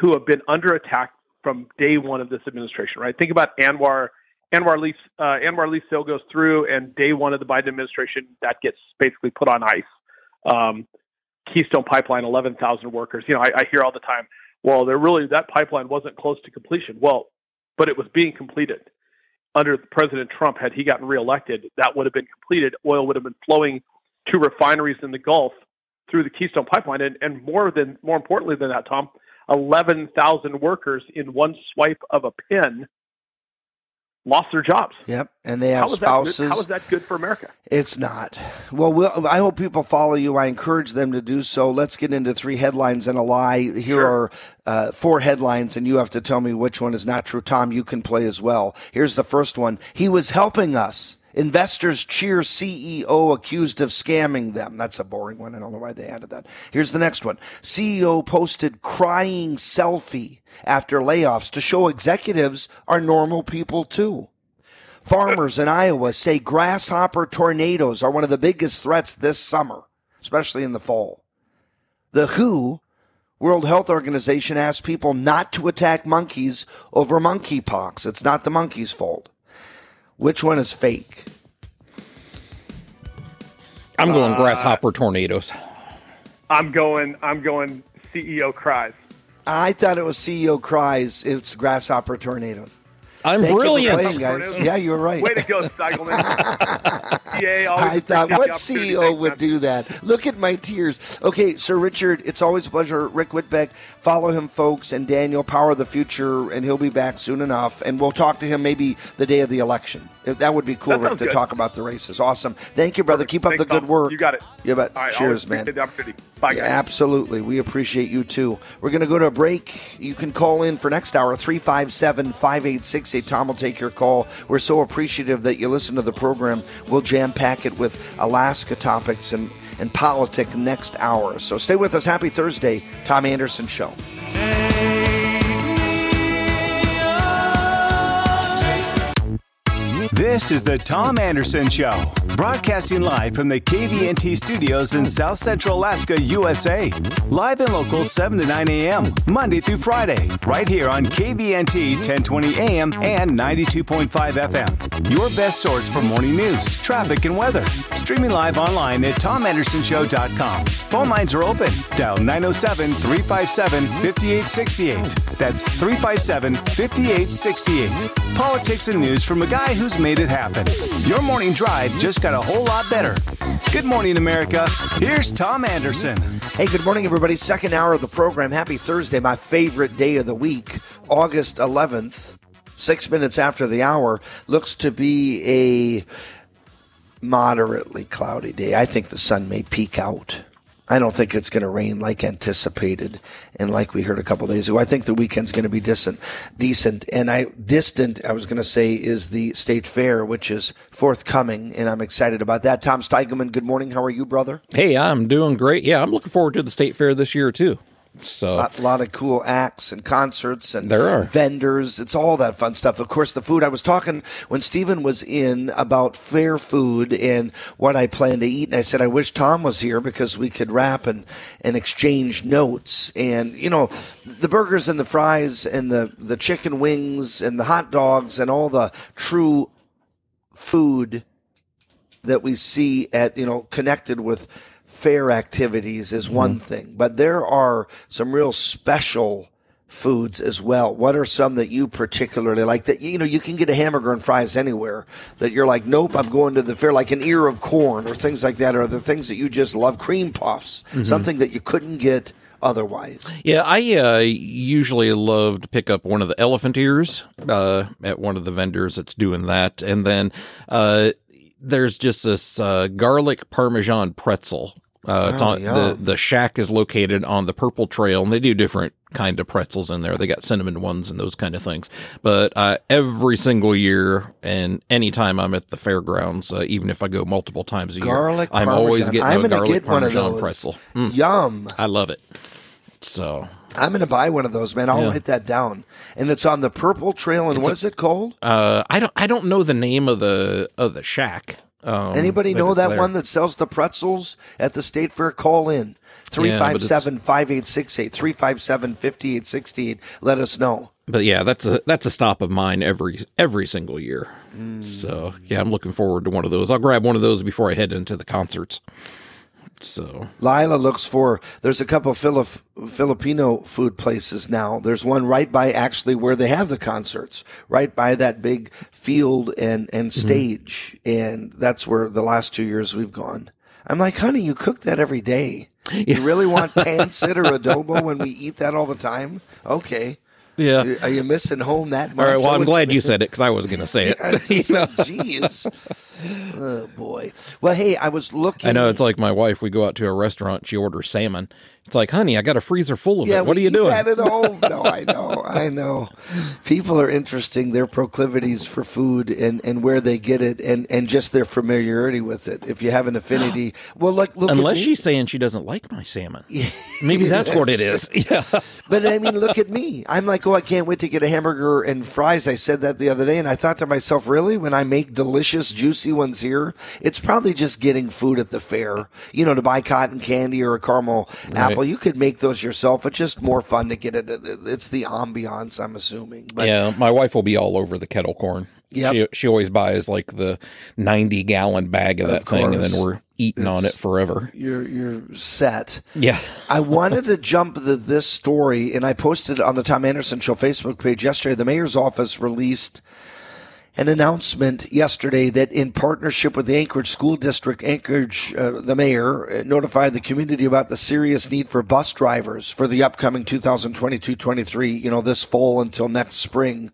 who have been under attack from day one of this administration. Right? Think about ANWR. ANWR Lee, uh, ANWR still goes through, and day one of the Biden administration, that gets basically put on ice. Um, Keystone Pipeline, 11,000 workers. You know, I, I hear all the time, well, there really that pipeline wasn't close to completion. Well, but it was being completed under President Trump. Had he gotten reelected, that would have been completed. Oil would have been flowing to refineries in the Gulf through the Keystone Pipeline, and, and more than more importantly than that, Tom, 11,000 workers in one swipe of a pen lost their jobs. Yep, and they have How spouses. how is that good for America? It's not. Well, we'll, I hope people follow you. I encourage them to do so. Let's get into three headlines and a lie. Here are uh, four headlines, and you have to tell me which one is not true. Tom, you can play as well. Here's the first one. He was helping us. Investors cheer CEO accused of scamming them. That's a boring one. I don't know why they added that. Here's the next one. CEO posted crying selfie after layoffs to show executives are normal people too. Farmers in Iowa say grasshopper tornadoes are one of the biggest threats this summer, especially in the fall. The WHO, World Health Organization, asked people not to attack monkeys over monkeypox. It's not the monkey's fault. Which one is fake? I'm going Uh, grasshopper tornadoes. I'm going. I'm going. CEO cries. I thought it was CEO cries. It's grasshopper tornadoes. I'm Thank you brilliant. playing, guys. Yeah, you were right. Way to go, Steigelman. CA always I thought, what. CEO would do that? Look at my tears. Okay, Sir Richard, it's always a pleasure. Rick Whitbeck, follow him, folks, and Daniel, Power of the Future, and he'll be back soon enough. And we'll talk to him maybe the day of the election. That would be cool, Rick, to good. talk about the races. Awesome. Thank you, brother. Keep up Thanks, the good Tom. work. You got it. Yeah, but right, cheers, man. Bye. Yeah, absolutely. We appreciate you too. We're going to go to a break. You can call in for next hour, 357 5868. Tom will take your call. We're so appreciative that you listen to the program. We'll jam pack it with Alaska topics and, and politics next hour. So stay with us. Happy Thursday, Tom Anderson Show. This is the Tom Anderson Show, broadcasting live from the KVNT studios in South Central Alaska, USA. Live and local 7 to 9 a.m., Monday through Friday, right here on KVNT 1020 a.m. and 92.5 FM. Your best source for morning news, traffic, and weather. Streaming live online at tomandersonshow.com. Phone lines are open. Dial 907 357 5868. That's 357 5868. Politics and news from a guy who's made it happen. Your morning drive just got a whole lot better. Good morning, America. Here's Tom Anderson. Hey, good morning, everybody. Second hour of the program. Happy Thursday, my favorite day of the week, August 11th, six minutes after the hour. Looks to be a moderately cloudy day. I think the sun may peek out. I don't think it's going to rain like anticipated and like we heard a couple days ago. I think the weekend's going to be decent, decent. And I distant, I was going to say, is the state fair, which is forthcoming, and I'm excited about that. Tom Steigelman, good morning. How are you, brother? Hey, I'm doing great. Yeah, I'm looking forward to the state fair this year too. So A lot of cool acts and concerts and There are. vendors. It's all that fun stuff. Of course, the food. I was talking when Stephen was in about fair food and what I plan to eat, and I said I wish Tom was here because we could rap and and exchange notes. And you know, the burgers and the fries and the the chicken wings and the hot dogs and all the true food that we see at you know connected with fair activities is one thing but there are some real special foods as well what are some that you particularly like that you know you can get a hamburger and fries anywhere that you're like nope i'm going to the fair like an ear of corn or things like that or the things that you just love cream puffs Mhm. something that you couldn't get otherwise. Yeah, I uh, usually love to pick up one of the elephant ears uh, at one of the vendors that's doing that, and then uh, there's just this uh, garlic parmesan pretzel. Uh, it's Oh, on, the the shack is located on the Purple Trail, and they do different kind of pretzels in there. They got cinnamon ones and those kind of things. But uh, every single year, and anytime I'm at the fairgrounds, uh, even if I go multiple times a Garlic year, I'm always getting I'm a garlic get one of parmesan those. pretzel. Mm. Yum. I love it. So I'm going to buy one of those, man. I'll Yeah. write that down. And it's on the Purple Trail. And It's what a- is it called? Uh, I don't I don't know the name of the of the shack. Um, Anybody know that there. one that sells the pretzels at the State Fair? Call in. Yeah, 357 5868 357 5868. Let us know. But yeah, that's a that's a stop of mine every every single year. Mm. So yeah, I'm looking forward to one of those. I'll grab one of those before I head into the concerts. So Lila looks for, there's a couple Filip, Filipino food places now. There's one right by actually where they have the concerts, right by that big field and, and Mm-hmm. stage. And that's where the last two years we've gone. I'm like, honey, you cook that every day. You really want pancit or adobo when we eat that all the time? Okay. Yeah. Are you missing home that much? right, well, I'm glad you said it because I was going to say it. I just said, Jeez. Oh boy. Well, hey, I was looking. I know it's like my wife. We go out to a restaurant. She orders salmon. It's like, honey, I got a freezer full of Yeah, it. What are you doing? That at home. No, I know, I know. People are interesting their proclivities for food and, and where they get it and, and just their familiarity with it. If you have an affinity, well, like look. Unless at me. she's saying she doesn't like my salmon. Maybe that's what it is. Yeah. But I mean, look at me. I'm like, oh, I can't wait to get a hamburger and fries. I said that the other day, and I thought to myself, really, when I make delicious, juicy ones here, it's probably just getting food at the fair. You know, to buy cotton candy or a caramel apple, you could make those yourself. It's just more fun to get it. It's the ambiance, I'm assuming. But yeah, my wife will be all over the kettle corn. Yep. She, she always buys like the 90 gallon bag of, Of that thing, and then we're eating on it forever. you're you're set. Yeah. I wanted to jump to this story, and I posted it on the Tom Anderson Show Facebook page yesterday. The mayor's office released an announcement yesterday that, in partnership with the Anchorage School District, Anchorage, uh, the mayor uh, notified the community about the serious need for bus drivers for the upcoming 2022-23. You know, this fall until next spring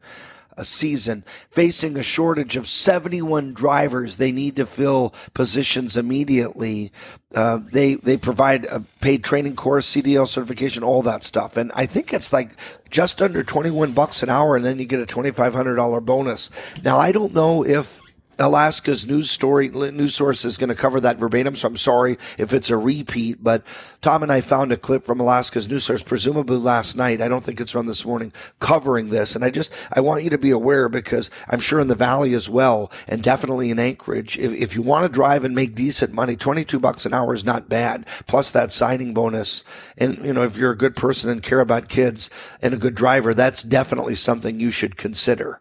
a season, facing a shortage of 71 drivers. They need to fill positions immediately. Uh, they they provide a paid training course, CDL certification, all that stuff. And I think it's like just under 21 bucks an hour, and then you get a $2,500 bonus. Now I don't know if Alaska's news story news source is going to cover that verbatim, so I'm sorry if it's a repeat. But Tom and I found a clip from Alaska's news source, presumably last night. I don't think it's from this morning, covering this. And I just I want you to be aware because I'm sure in the valley as well, and definitely in Anchorage, if, if you want to drive and make decent money, 22 bucks an hour is not bad. Plus that signing bonus, and you know if you're a good person and care about kids and a good driver, that's definitely something you should consider.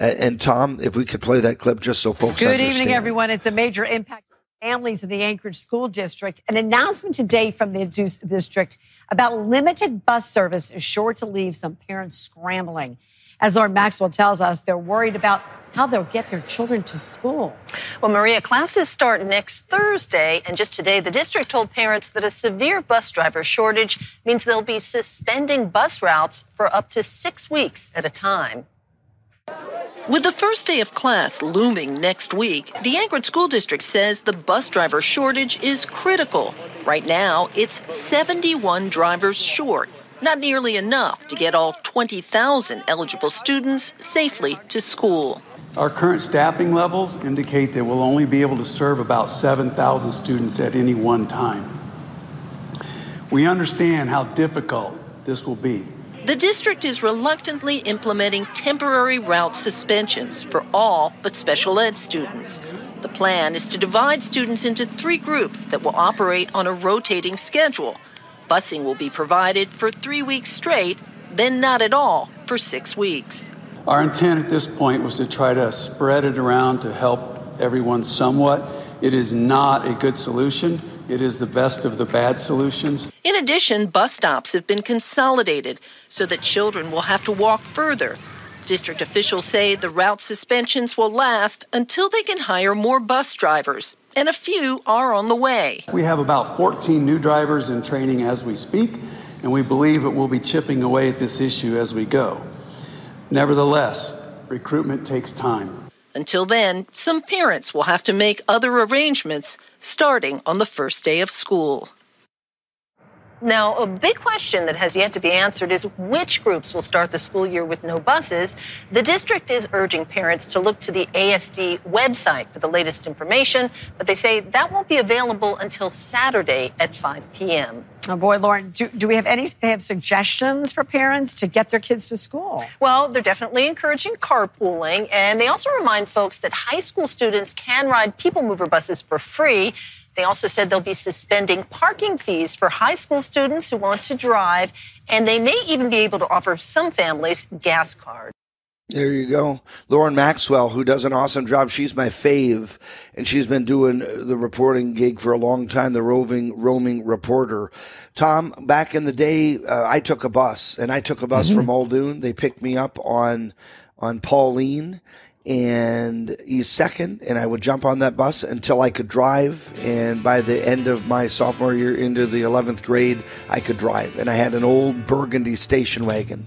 And, and Tom, if we could play that clip just so folks can't. Good understand. evening, everyone. It's a major impact on families in the Anchorage School District. An announcement today from the dis- district about limited bus service is sure to leave some parents scrambling. As Lauren Maxwell tells us, they're worried about how they'll get their children to school. Well, Maria, classes start next Thursday, and just today, the district told parents that a severe bus driver shortage means they'll be suspending bus routes for up to six weeks at a time. With the first day of class looming next week, the Anchorage School District says the bus driver shortage is critical. Right now, it's 71 drivers short, not nearly enough to get all 20,000 eligible students safely to school. Our current staffing levels indicate that we'll only be able to serve about 7,000 students at any one time. We understand how difficult this will be. The district is reluctantly implementing temporary route suspensions for all but special ed students. The plan is to divide students into three groups that will operate on a rotating schedule. Busing will be provided for three weeks straight, then not at all for six weeks. Our intent at this point was to try to spread it around to help everyone somewhat. It is not a good solution. It is the best of the bad solutions. In addition, bus stops have been consolidated so that children will have to walk further. District officials say the route suspensions will last until they can hire more bus drivers, and a few are on the way. We have about 14 new drivers in training as we speak, and we believe it will be chipping away at this issue as we go. Nevertheless, recruitment takes time. Until then, some parents will have to make other arrangements starting on the first day of school. Now, a big question that has yet to be answered is which groups will start the school year with no buses. The district is urging parents to look to the ASD website for the latest information, but they say that won't be available until Saturday at 5 p.m. Oh boy, Lauren, do, do we have any they have suggestions for parents to get their kids to school? Well, they're definitely encouraging carpooling, and they also remind folks that high school students can ride people mover buses for free. They also said they'll be suspending parking fees for high school students who want to drive, and they may even be able to offer some families gas cards. There you go. Lauren Maxwell, who does an awesome job. She's my fave, and she's been doing the reporting gig for a long time, the roving, roaming reporter. Tom, back in the day, uh, I took a bus, and I took a bus Mm-hmm. from Muldoon. They picked me up on, on Pauline and East Second, and I would jump on that bus until I could drive. And by the end of my sophomore year into the 11th grade, I could drive. And I had an old burgundy station wagon.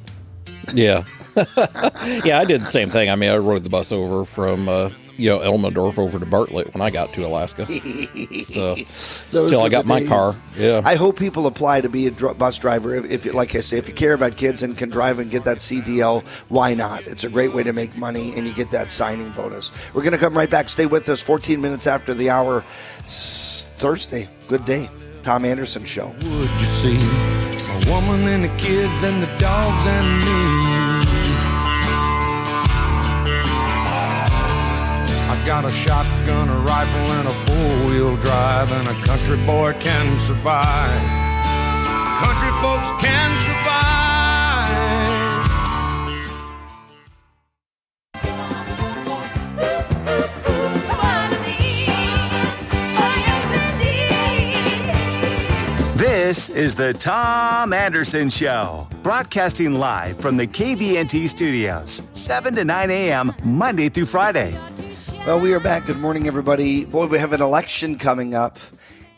Yeah. yeah, I did the same thing. I mean, I rode the bus over from, uh, you know, Elmendorf over to Bartlett when I got to Alaska. So, Those till I got my days. car. Yeah. I hope people apply to be a dr- bus driver. If, if, like I say, if you care about kids and can drive and get that CDL, why not? It's a great way to make money, and you get that signing bonus. We're going to come right back. Stay with us. 14 minutes after the hour, S- Thursday. Good day. Tom Anderson Show. Would you see a woman and the kids and the dogs and me? Got a shotgun, a rifle, and a four wheel drive, and a country boy can survive. Country folks can survive. This is the Tom Anderson Show, broadcasting live from the KVNT studios, 7 to 9 a.m., Monday through Friday. Well, we are back. Good morning, everybody. Boy, we have an election coming up.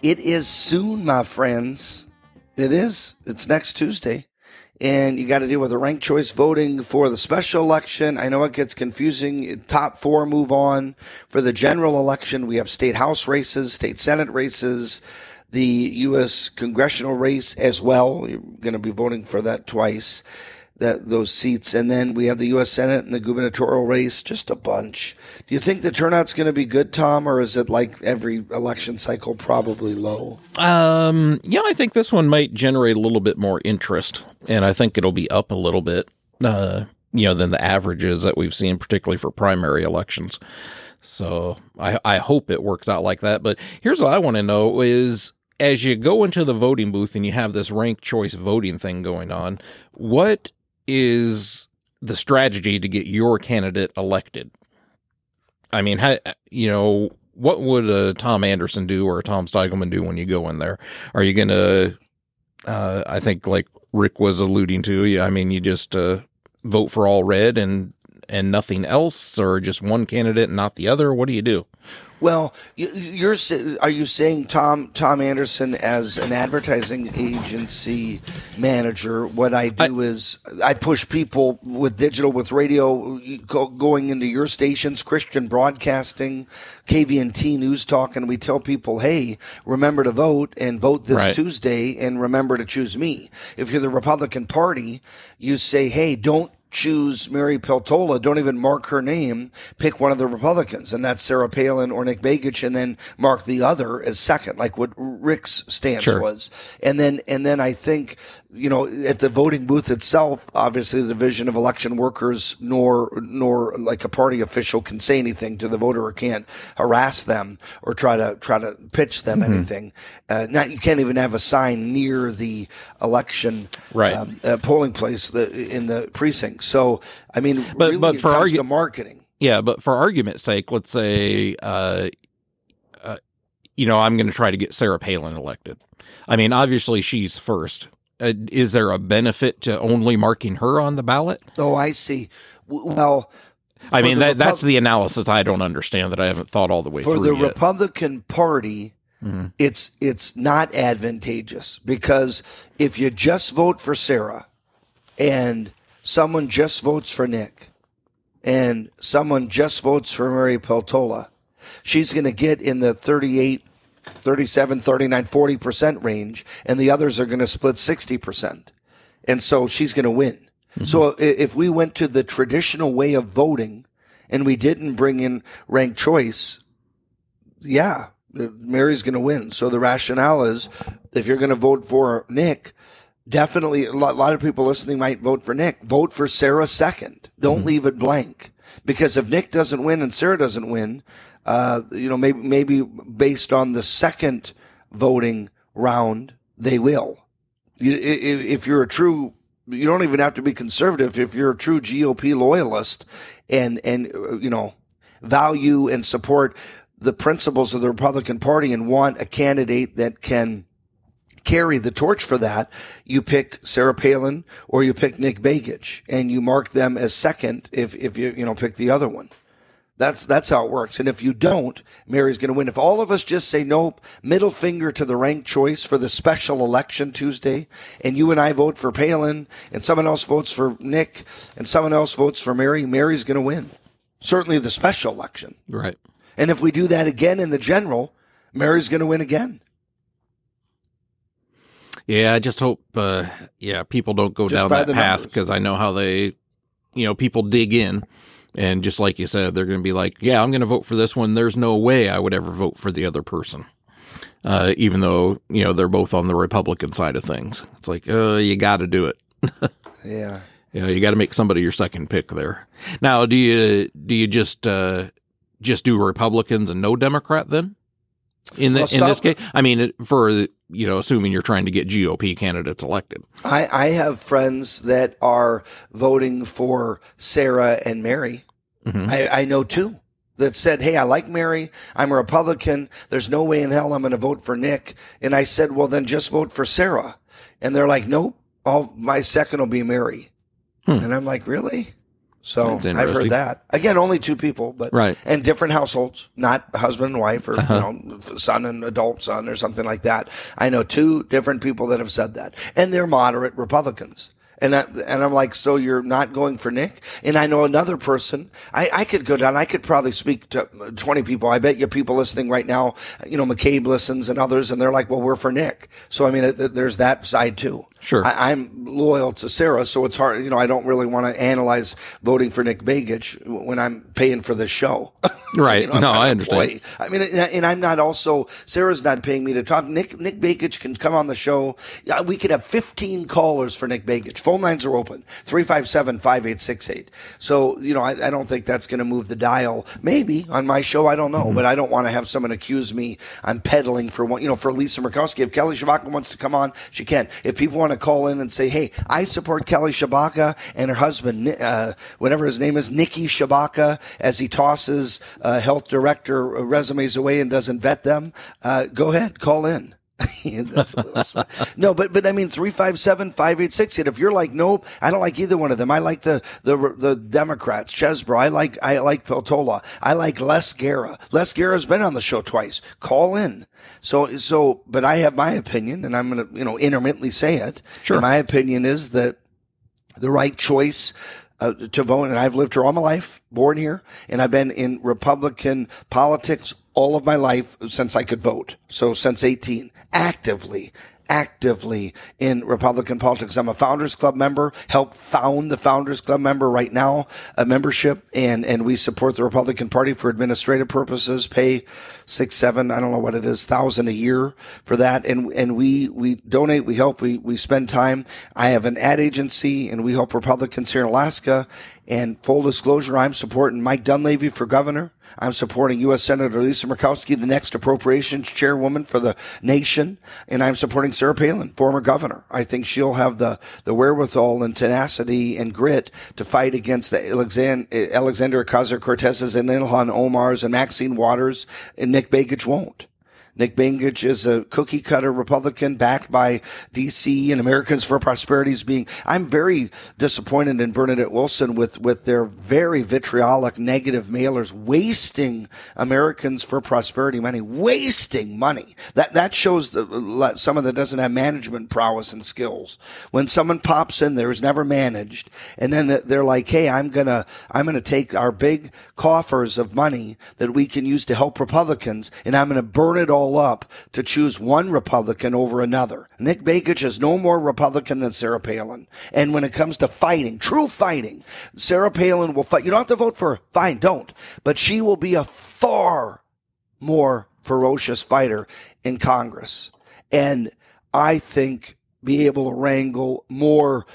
It is soon, my friends. It is. It's next Tuesday. And you got to deal with the ranked choice voting for the special election. I know it gets confusing. Top four move on. For the general election, we have state house races, state senate races, the U.S. congressional race as well. You're going to be voting for that twice, that those seats. And then we have the U.S. Senate and the gubernatorial race, just a bunch. Do you think the turnout's going to be good, Tom, or is it like every election cycle, probably low? Um, yeah, I think this one might generate a little bit more interest, and I think it'll be up a little bit, uh, you know, than the averages that we've seen, particularly for primary elections. So I, I hope it works out like that. But here's what I want to know is as you go into the voting booth and you have this ranked choice voting thing going on, what is the strategy to get your candidate elected? I mean, how, you know, what would a Tom Anderson do or a Tom Steigelman do when you go in there? Are you going to, uh, I think like Rick was alluding to, I mean, you just, uh, vote for all red and, and nothing else or just one candidate and not the other? What do you do? Well, you- you're are you saying Tom Tom Anderson as an advertising agency manager? What I do is I push people with digital, with radio, go, going into your stations, Christian Broadcasting, KVNT News Talk, and we tell people, hey, remember to vote and vote this Right. Tuesday, and remember to choose me. If you're the Republican Party, you say, hey, don't choose Mary Peltola. Don't even mark her name. Pick one of the Republicans, and that's Sarah Palin or Nick Begich, and then mark the other as second, like what Rick's stance Sure. was. And then, and then I think, you know, at the voting booth itself, obviously the Division of Election Workers nor nor like a party official can say anything to the voter or can't harass them or try to try to pitch them Mhm. anything. Uh, not you can't even have a sign near the election Right. um, uh, polling place the, in the precinct. So I mean, But- really but for argu- marketing. Yeah, but for argument's sake, let's say, uh, uh, you know, I'm going to try to get Sarah Palin elected. I mean, obviously she's first. Uh, is there a benefit to only marking her on the ballot? Oh, I see. Well, I mean, that, that's the analysis I don't understand that I haven't thought all the way for through For the yet. Republican Party, it's it's not advantageous because if you just vote for Sarah and someone just votes for Nick and someone just votes for Mary Peltola, she's going to get in the 38 37 39 40% range and the others are going to split 60%. And so she's going to win. Mm-hmm. So if we went to the traditional way of voting and we didn't bring in ranked choice, yeah, Mary's going to win. So the rationale is if you're going to vote for Nick, definitely a lot, a lot of people listening might vote for Nick. Vote for Sarah second. Don't leave it blank because if Nick doesn't win and Sarah doesn't win, uh, you know, maybe, maybe based on the second voting round, they will. You, if you're a true, you don't even have to be conservative. If you're a true GOP loyalist and, and, uh, you know, value and support the principles of the Republican Party and want a candidate that can carry the torch for that, you pick Sarah Palin or you pick Nick Begich and you mark them as second if, if you, you know, pick the other one. That's, that's how it works. And if you don't, Mary's going to win. If all of us just say nope, middle finger to the ranked choice for the special election Tuesday, and you and I vote for Palin, and someone else votes for Nick, and someone else votes for Mary, Mary's going to win. Certainly the special election. Right. And if we do that again in the general, Mary's going to win again. Yeah, I just hope, uh, yeah, people don't go Just down that path because I know how they, you know, people dig in. And just like you said, they're going to be like, yeah, I'm going to vote for this one. There's no way I would ever vote for the other person. Uh, even though, you know, they're both on the Republican side of things. It's like, uh, you got to do it. Yeah. You know, you got to make somebody your second pick there. Now, do you, do you just, uh, just do Republicans and no Democrat then? In the, Well, in this case, I mean, for, you know, assuming you're trying to get GOP candidates elected. I, I have friends that are voting for Sarah and Mary. Mhm. I, I know two that said, Hey, I like Mary. I'm a Republican. There's no way in hell I'm going to vote for Nick. And I said, well, then just vote for Sarah. And they're like, nope, all my second will be Mary. And I'm like, really? So. I've heard that again, only two people, but Right. and different households, not husband and wife or, Uh-huh. you know, son and adult son or something like that. I know two different people that have said that and they're moderate Republicans. And I, and I'm like, so you're not going for Nick? And I know another person. I, I could go down. I could probably speak to uh, 20 people. I bet you people listening right now, uh, you know, McCabe listens and others, and they're like, well, we're for Nick. So I mean, uh, it, there's that side too. Sure. I, I'm loyal to Sarah, so it's hard. You know, I don't really want to analyze voting for Nick Begich when I'm paying for this show. Right. You know, no, I understand. employee. I mean, and I'm not also Sarah's not paying me to talk. Nick Nick Begich can come on the show. We could have 15 callers for Nick Begich. Phone lines are open 357-5868. So you know, I, I don't think that's going to move the dial. Maybe on my show, I don't know, but I don't want to have someone accuse me I'm peddling for one. You know, for Lisa Murkowski. If Kelly Tshibaka wants to come on, she can. If people want to call in and say, "Hey, I support Kelly Tshibaka and her husband, uh, whatever his name is, Niki Tshibaka, as he tosses uh, health director resumes away and doesn't vet them," uh, go ahead, call in. That's a little sad. no, but but I mean three five seven five eight six. And if you're like, nope, I don't like either one of them. I like the the the Democrats, Chesbro. I like I like Peltola. I like Les Gara. Les Gara's been on the show twice. Call in. So so, but I have my opinion, and I'm going to you know intermittently say it. Sure. My opinion is that the right choice uh, to vote. And I've lived here all my life, born here, and I've been in Republican politics all of my life since I could vote. So since 18, actively, actively in Republican politics. I'm a Founders Club member, help found the Founders Club member right now, a membership, and, and we support the Republican Party for administrative purposes, pay six, seven, I don't know what it is, thousand a year for that. And, and we, we donate, we help, we, we spend time. I have an ad agency and we help Republicans here in Alaska. And full disclosure, I'm supporting Mike Dunleavy for governor. I'm supporting U.S. Senator Lisa Murkowski, the next appropriations chairwoman for the nation. And I'm supporting Sarah Palin, former governor. I think she'll have the, the wherewithal and tenacity and grit to fight against the Alexand- Alexander Ocasio-Cortez's and Ilhan Omar's and Maxine Waters and Nick Begich won't. Nick Begich is a cookie cutter Republican backed by DC and Americans for Prosperity is being, I'm very disappointed in Bernadette Wilson with, with their very vitriolic negative mailers wasting Americans for Prosperity money, wasting money. That, that shows the, someone that doesn't have management prowess and skills. When someone pops in there who's never managed and then they're like, Hey, I'm gonna, I'm gonna take our big coffers of money that we can use to help Republicans and I'm gonna burn it all up to choose one Republican over another. Nick Begich is no more Republican than Sarah Palin. And when it comes to fighting, true fighting, Sarah Palin will fight. You don't have to vote for her. Fine, don't. But she will be a far more ferocious fighter in Congress. And I think be able to wrangle more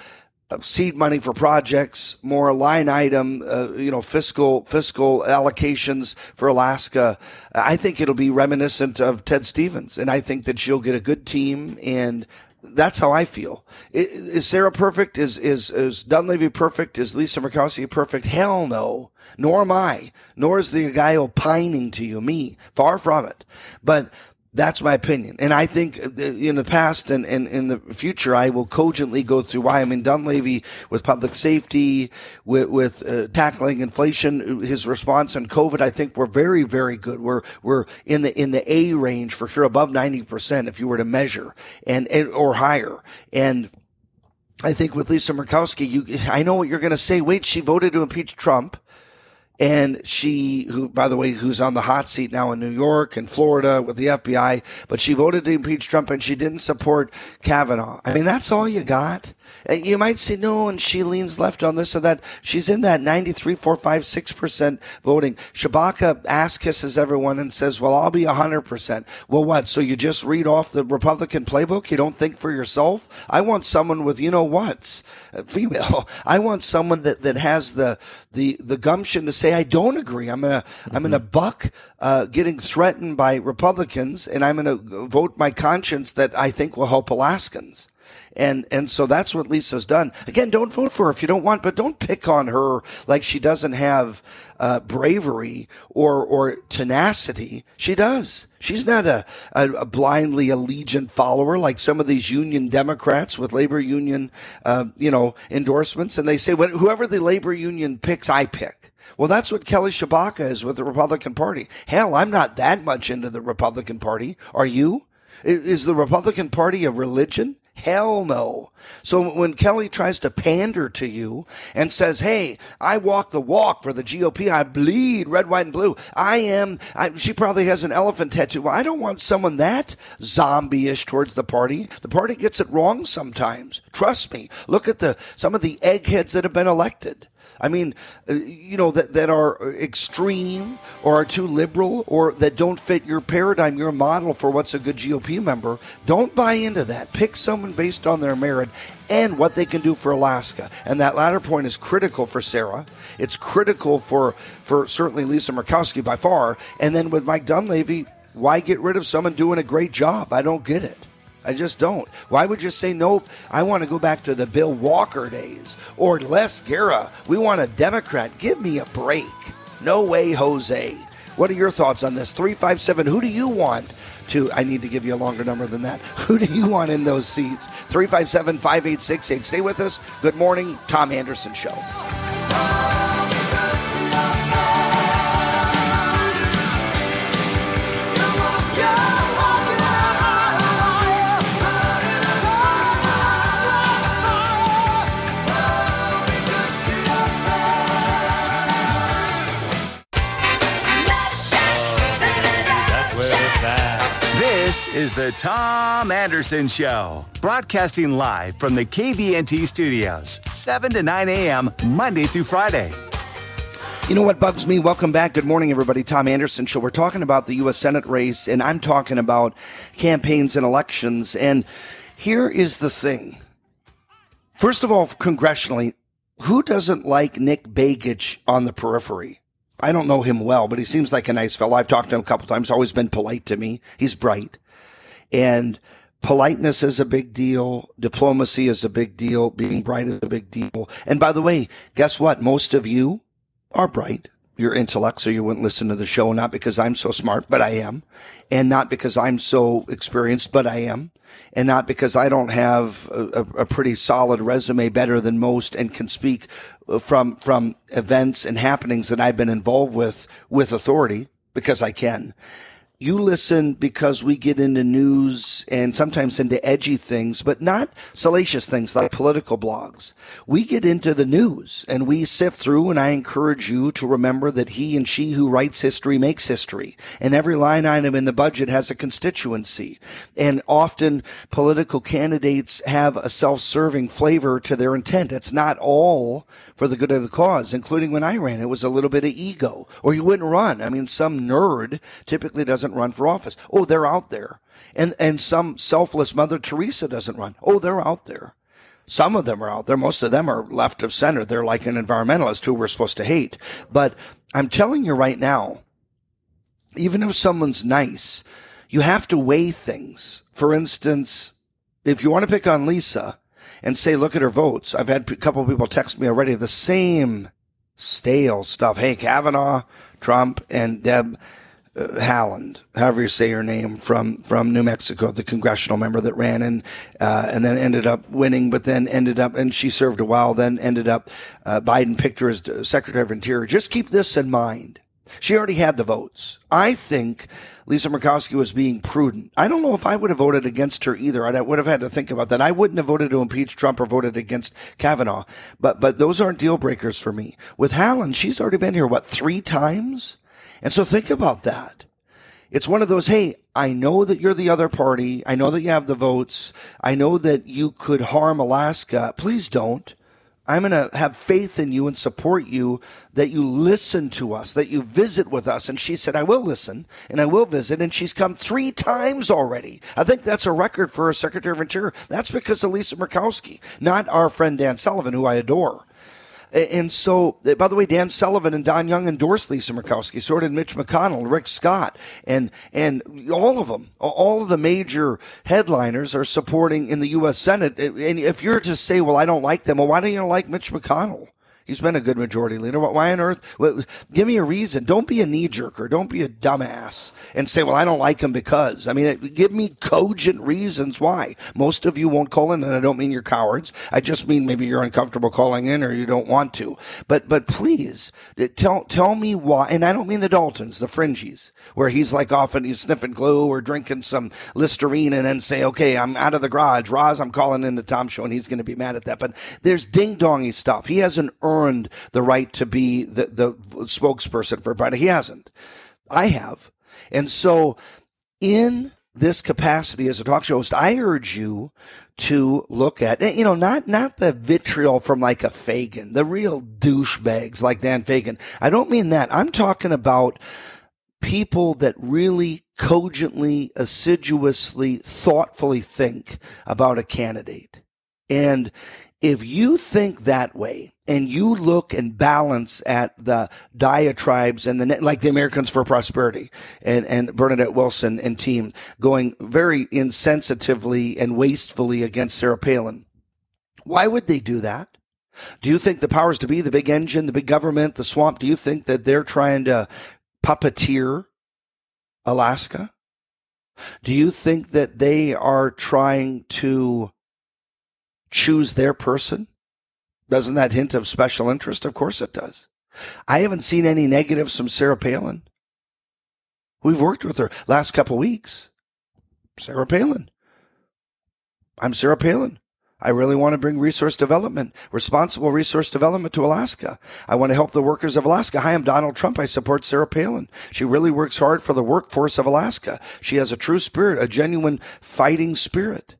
seed money for projects, more line item, uh, you know, fiscal fiscal allocations for Alaska. I think it'll be reminiscent of Ted Stevens, and I think that she'll get a good team, and that's how I feel. Is Sarah perfect? Is is is Dunleavy perfect? Is Lisa Murkowski perfect? Hell no. Nor am I. Nor is the guy opining to you, me. Far from it. But that's my opinion. And I think uh, in the past and, and in the future, I will cogently go through why. I mean, Dunleavy with public safety, with, with uh, tackling inflation, his response on COVID, I think we're very, very good. We're, we're in the, in the A range for sure, above 90% if you were to measure and, and or higher. And, I think with Lisa Murkowski, you, I know what you're going to say. Wait, she voted to impeach Trump. And she, who, by the way, who's on the hot seat now in New York and Florida with the FBI, but she voted to impeach Trump and she didn't support Kavanaugh. I mean, that's all you got. You might say no, and she leans left on this or that. She's in that 93, 4, 5, 6% voting. Tshibaka ass kisses everyone and says, well, I'll be 100%. Well, what? So you just read off the Republican playbook? You don't think for yourself? I want someone with, you know what's female. I want someone that, that has the, the, the gumption to say, I don't agree. I'm going to, mm-hmm. I'm going to buck, uh, getting threatened by Republicans and I'm going to vote my conscience that I think will help Alaskans. And, and so that's what Lisa's done. Again, don't vote for her if you don't want, but don't pick on her like she doesn't have, uh, bravery or, or tenacity. She does. She's not a, a, a, blindly allegiant follower like some of these union Democrats with labor union, uh, you know, endorsements. And they say, whoever the labor union picks, I pick. Well, that's what Kelly Tshibaka is with the Republican Party. Hell, I'm not that much into the Republican Party. Are you? Is the Republican Party a religion? Hell no. So when Kelly tries to pander to you and says, Hey, I walk the walk for the GOP. I bleed red, white, and blue. I am, I, she probably has an elephant tattoo. Well, I don't want someone that zombie-ish towards the party. The party gets it wrong sometimes. Trust me. Look at the, some of the eggheads that have been elected. I mean, uh, you know, that, that are extreme or are too liberal or that don't fit your paradigm, your model for what's a good GOP member. Don't buy into that. Pick someone based on their merit and what they can do for Alaska. And that latter point is critical for Sarah. It's critical for, for certainly Lisa Murkowski by far. And then with Mike Dunleavy, why get rid of someone doing a great job? I don't get it. I just don't. Why would you say nope? I want to go back to the Bill Walker days or Les Gara. We want a Democrat. Give me a break. No way, Jose. What are your thoughts on this? 357. Who do you want to? I need to give you a longer number than that. Who do you want in those seats? 357 5868. Stay with us. Good morning, Tom Anderson Show. Is the Tom Anderson Show, broadcasting live from the KVNT studios, 7 to 9 a.m., Monday through Friday. You know what bugs me? Welcome back. Good morning, everybody. Tom Anderson Show. We're talking about the U.S. Senate race, and I'm talking about campaigns and elections. And here is the thing. First of all, congressionally, who doesn't like Nick Begich on the periphery? I don't know him well, but he seems like a nice fellow. I've talked to him a couple times, always been polite to me. He's bright. And politeness is a big deal. Diplomacy is a big deal. Being bright is a big deal. And by the way, guess what? Most of you are bright. your intellect, so you wouldn't listen to the show, not because I'm so smart, but I am, and not because I'm so experienced, but I am, and not because I don't have a, a pretty solid resume better than most and can speak from, from events and happenings that I've been involved with, with authority, because I can you listen because we get into news and sometimes into edgy things, but not salacious things like political blogs. We get into the news and we sift through and I encourage you to remember that he and she who writes history makes history and every line item in the budget has a constituency. And often political candidates have a self-serving flavor to their intent. It's not all for the good of the cause, including when I ran. It was a little bit of ego, or you wouldn't run. I mean, some nerd typically doesn't run for office. Oh, they're out there. And, and some selfless Mother Teresa doesn't run. Oh, they're out there. Some of them are out there. Most of them are left of center. They're like an environmentalist who we're supposed to hate. But I'm telling you right now, even if someone's nice, you have to weigh things. For instance, if you want to pick on Lisa, and say, look at her votes. I've had a couple people text me already the same stale stuff. Hey, Kavanaugh, Trump, and Deb uh, Haaland, however you say her name, from from New Mexico, the congressional member that ran and uh, and then ended up winning, but then ended up and she served a while, then ended up uh, Biden picked her as Secretary of Interior. Just keep this in mind. She already had the votes. I think Lisa Murkowski was being prudent. I don't know if I would have voted against her either. I would have had to think about that. I wouldn't have voted to impeach Trump or voted against Kavanaugh. But, but those aren't deal breakers for me. With Haaland, she's already been here, what, three times? And so think about that. It's one of those, hey, I know that you're the other party. I know that you have the votes. I know that you could harm Alaska. Please don't. I'm going to have faith in you and support you that you listen to us, that you visit with us. And she said, I will listen and I will visit. And she's come three times already. I think that's a record for a Secretary of Interior. That's because of Lisa Murkowski, not our friend Dan Sullivan, who I adore. And so, eh, by the way, Dan Sullivan and Don Young endorsed Lisa Murkowski, so did Mitch McConnell, Rick Scott, and, and all of them, all of the major headliners are supporting in the U.S. Senate. And if you're to say, well, I don't like them, well, why don't you like Mitch McConnell? He's been a good majority leader. Why on earth? Give me a reason. Don't be a knee jerker. Don't be a dumbass and say, well, I don't like him because. I mean, give me cogent reasons why. Most of you won't call in, and I don't mean you're cowards. I just mean maybe you're uncomfortable calling in or you don't want to. But, but please uh, tell, tell me why. And I don't mean the Daltons, the fringies, where he's like often he's sniffing glue or drinking some Listerine and then say, okay, I'm out of the garage. Roz, I'm calling in the Tom show and he's going to be mad at that. But there's ding dongy stuff. He hasn't earned earned the right to be the, the spokesperson for Biden. He hasn't. I have. And so in this capacity as a talk show host, I urge you to look at, eh, you know, not, not the vitriol from like a Fagan, the real douchebags like Dan Fagan. I don't mean that. I'm talking about people that really cogently, assiduously, thoughtfully think about a candidate. And if you think that way and you look and balance at the diatribes and the, like the Americans for Prosperity and, and Bernadette Wilson and team going very insensitively and wastefully against Sarah Palin, why would they do that? Do you think the powers to be, the big engine, the big government, the swamp, do you think that they're trying to puppeteer Alaska? Do you think that they are trying to choose their person? Doesn't that hint of special interest? Of course it does. I haven't seen any negatives from Sarah Palin. We've worked with her last couple weeks. Sarah Palin. I'm Sarah Palin. I really want to bring resource development, responsible resource development to Alaska. I want to help the workers of Alaska. Hi, I'm Donald Trump. I support Sarah Palin. She really works hard for the workforce of Alaska. She has a true spirit, a genuine fighting spirit.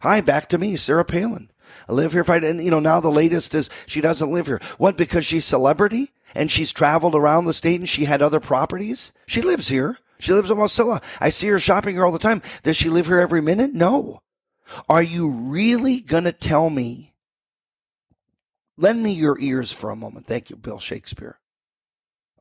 Hi, back to me, Sarah Palin. I live here. Fight, and you know now the latest is she doesn't live here. What? Because she's celebrity and she's traveled around the state and she had other properties. She lives here. She lives in Wasilla. I see her shopping here all the time. Does she live here every minute? No. Are you really gonna tell me? Lend me your ears for a moment. Thank you, Bill Shakespeare.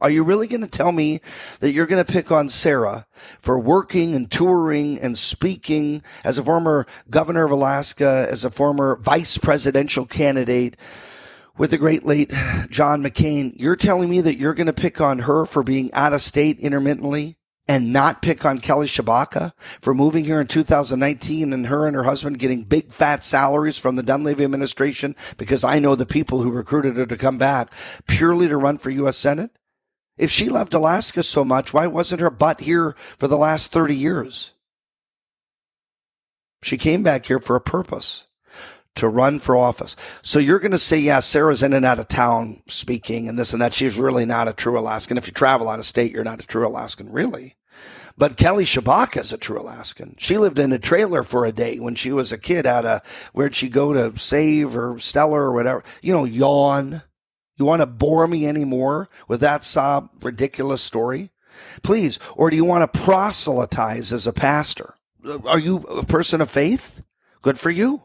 Are you really going to tell me that you're going to pick on Sarah for working and touring and speaking as a former governor of Alaska, as a former vice presidential candidate with the great late John McCain, you're telling me that you're going to pick on her for being out of state intermittently and not pick on Kelly Tshibaka for moving here in 2019 and her and her husband getting big fat salaries from the Dunleavy administration because I know the people who recruited her to come back purely to run for U.S. Senate? If she loved Alaska so much, why wasn't her butt here for the last 30 years? She came back here for a purpose to run for office. So you're going to say, yeah, Sarah's in and out of town speaking and this and that. She's really not a true Alaskan. If you travel out of state, you're not a true Alaskan, really. But Kelly Tshibaka is a true Alaskan. She lived in a trailer for a day when she was a kid out of where'd she go to save or Stella or whatever? You know, yawn. You want to bore me anymore with that sob ridiculous story? Please. Or do you want to proselytize as a pastor? Are you a person of faith? Good for you.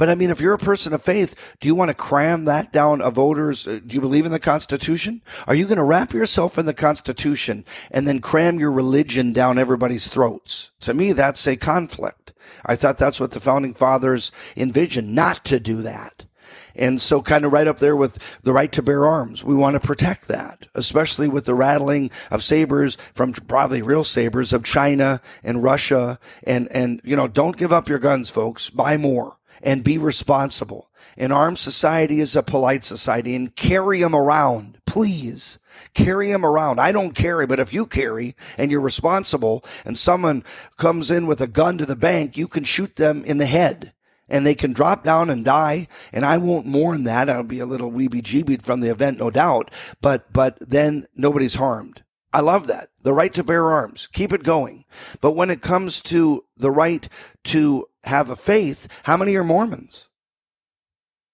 But I mean, if you're a person of faith, do you want to cram that down a voters? Uh, do you believe in the Constitution? Are you going to wrap yourself in the Constitution and then cram your religion down everybody's throats? To me, that's a conflict. I thought that's what the founding fathers envisioned, not to do that. And so kind of right up there with the right to bear arms. We want to protect that, especially with the rattling of sabers from probably real sabers of China and Russia. And, and, you know, don't give up your guns, folks. Buy more and be responsible. An armed society is a polite society and carry them around, please. Carry them around. I don't carry, but if you carry and you're responsible and someone comes in with a gun to the bank, you can shoot them in the head and they can drop down and die. And I won't mourn that. I'll be a little weeby jeebied from the event, no doubt. But, but then nobody's harmed. I love that. The right to bear arms. Keep it going. But when it comes to the right to have a faith, how many are Mormons?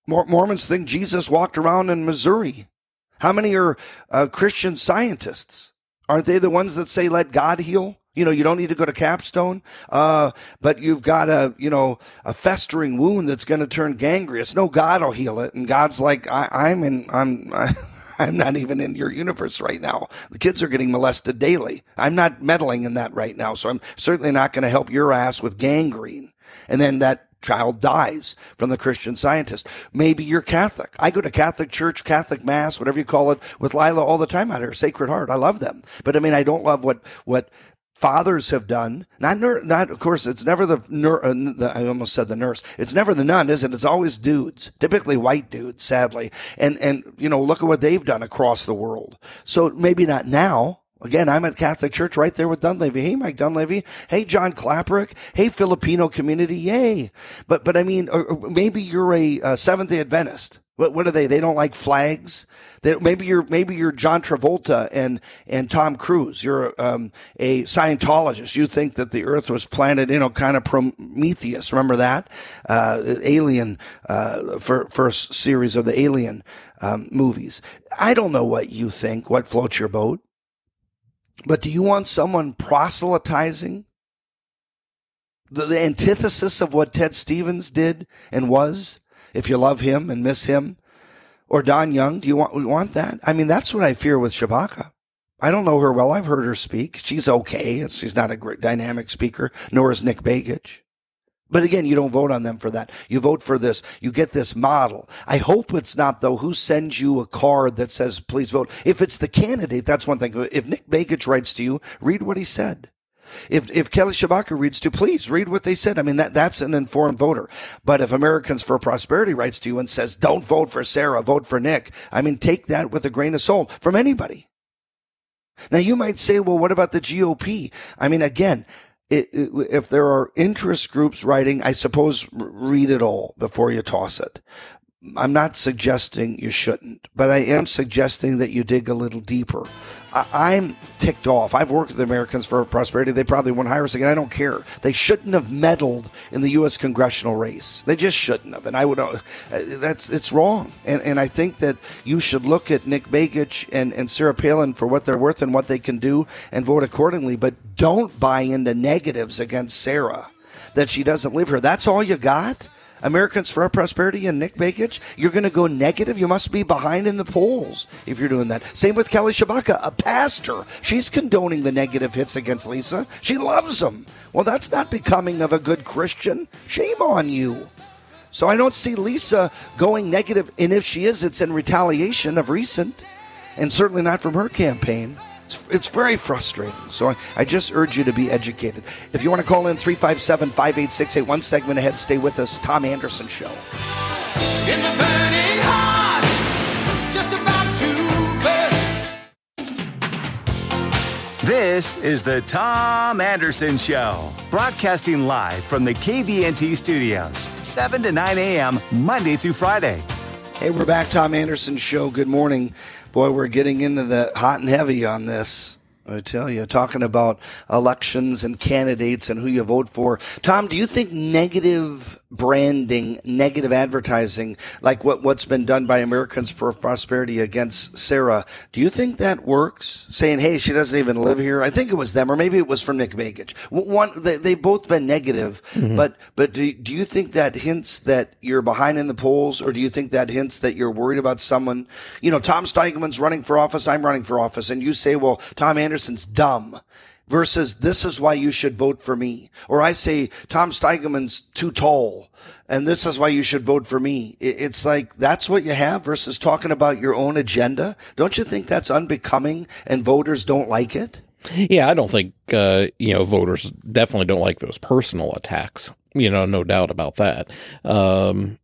Mormons think Jesus walked around in Missouri. How many are uh, Christian scientists? Aren't they the ones that say, let God heal? You know, you don't need to go to capstone, uh, but you've got a, you know, a festering wound that's going to turn gangrenous. No, God will heal it. And God's like, I, am in, I'm, I, I'm not even in your universe right now. The kids are getting molested daily. I'm not meddling in that right now. So I'm certainly not going to help your ass with gangrene and then that child dies from the Christian scientist. Maybe you're Catholic. I go to Catholic church, Catholic mass, whatever you call it, with Lila all the time out here. Sacred Heart. I love them. But I mean, I don't love what, what fathers have done. Not, not, of course, it's never the, nur, uh, the, I almost said the nurse. It's never the nun, is it? It's always dudes, typically white dudes, sadly. And, and, you know, look at what they've done across the world. So maybe not now, Again, I'm at Catholic Church right there with Dunleavy. Hey, Mike Dunleavy. Hey, John Klaprick. Hey, Filipino community. Yay. But, but I mean, uh, uh, maybe you're a, uh, a Seventh day Adventist. What, what are they? They don't like flags. They, maybe you're, maybe you're John Travolta and, and Tom Cruise. You're, um, a Scientologist. You think that the earth was planted, you know, kind of Prometheus. Remember that? Uh, Alien, uh, for, first series of the Alien, um, movies. I don't know what you think, what floats your boat. But do you want someone proselytizing? The, the, antithesis of what Ted Stevens did and was, if you love him and miss him, or Don Young, do you want, want that? I mean, that's what I fear with Tshibaka. I don't know her well. I've heard her speak. She's okay. She's not a great dynamic speaker, nor is Nick Begich. But again, you don't vote on them for that. You vote for this. You get this model. I hope it's not though who sends you a card that says please vote. If it's the candidate, that's one thing. If Nick Begich writes to you, read what he said. If if Kelly Tshibaka reads to, please read what they said. I mean that that's an informed voter. But if Americans for Prosperity writes to you and says, "Don't vote for Sarah, vote for Nick," I mean take that with a grain of salt from anybody. Now you might say, "Well, what about the GOP?" I mean, again, it, it, if there are interest groups writing, I suppose read it all before you toss it. I'm not suggesting you shouldn't, but I am suggesting that you dig a little deeper. I, am ticked off. I've worked with the Americans for Prosperity. They probably won't hire us again. I don't care. They shouldn't have meddled in the U.S. congressional race. They just shouldn't have. And I would, uh, that's, it's wrong. And, and I think that you should look at Nick Begich and, and Sarah Palin for what they're worth and what they can do and vote accordingly. But don't buy into negatives against Sarah that she doesn't live here. That's all you got? Americans for Our Prosperity and Nick Begich, you're going to go negative. You must be behind in the polls if you're doing that. Same with Kelly Tshibaka, a pastor. She's condoning the negative hits against Lisa. She loves them. Well, that's not becoming of a good Christian. Shame on you. So I don't see Lisa going negative, and if she is, it's in retaliation of recent, and certainly not from her campaign. It's, it's very frustrating. So I, I just urge you to be educated. If you want to call in 357 5868, one segment ahead, stay with us. Tom Anderson Show. In the burning heart, just about to burst. This is the Tom Anderson Show, broadcasting live from the KVNT studios, 7 to 9 a.m., Monday through Friday. Hey, we're back. Tom Anderson Show. Good morning. Boy, we're getting into the hot and heavy on this. I tell you, talking about elections and candidates and who you vote for. Tom, do you think negative branding, negative advertising, like what, what's been done by Americans for Prosperity against Sarah, do you think that works? Saying, hey, she doesn't even live here. I think it was them, or maybe it was from Nick Begich. One, they, they've both been negative, Mhm. but, but do, do you think that hints that you're behind in the polls, or do you think that hints that you're worried about someone? You know, Tom Steigelman's running for office, I'm running for office, and you say, well, Tom Anderson's dumb versus this is why you should vote for me. Or I say Tom Steigelman's too tall and this is why you should vote for me. It's like that's what you have versus talking about your own agenda. Don't you think that's unbecoming and voters don't like it? Yeah, I don't think uh, you know voters definitely don't like those personal attacks. You know, no doubt about that. Um,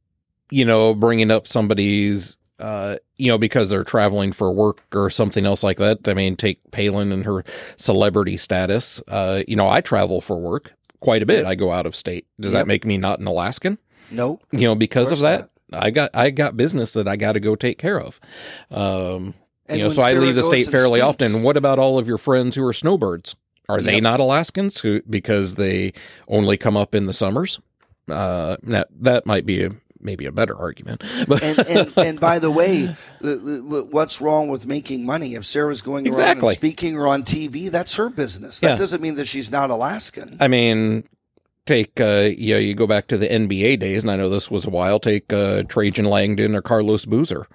you know, bringing up somebody's, uh, you know, because they're traveling for work or something else like that. I mean, take Palin and her celebrity status. Uh, you know, I travel for work quite a bit. I go out of state. Does Yep. that make me not an Alaskan? Nope. You know, because of course that, I got I got business that I got to go take care of. Um, And you know, so I leave the state fairly speaks- often. What about all of your friends who are snowbirds? Are they not Alaskans who because they only come up in the summers? Uh, that that might be a maybe a better argument. But and, and, and by the way, uh, uh, what's wrong with making money? If Sarah's going around Exactly. and speaking or on TV, that's her business. That Yeah. doesn't mean that she's not Alaskan. I mean, take uh, you know, you go back to the NBA days, and I know this was a while. Take uh, Trajan Langdon or Carlos Boozer.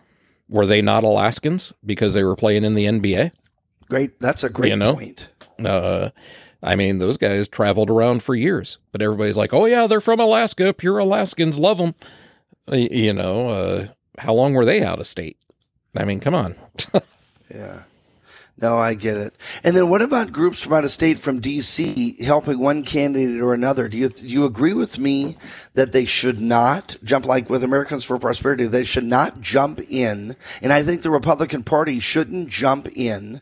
Were they not Alaskans because they were playing in the NBA? Great, that's a great you know? point. Uh, I mean, those guys traveled around for years, but everybody's like, "Oh yeah, they're from Alaska. Pure Alaskans love them." You know, uh, how long were they out of state? I mean, come on. Yeah. No, I get it. And then what about groups from out of state from DC helping one candidate or another? Do you do you agree with me that they should not jump like with Americans for Prosperity? They should not jump in, and I think the Republican Party shouldn't jump in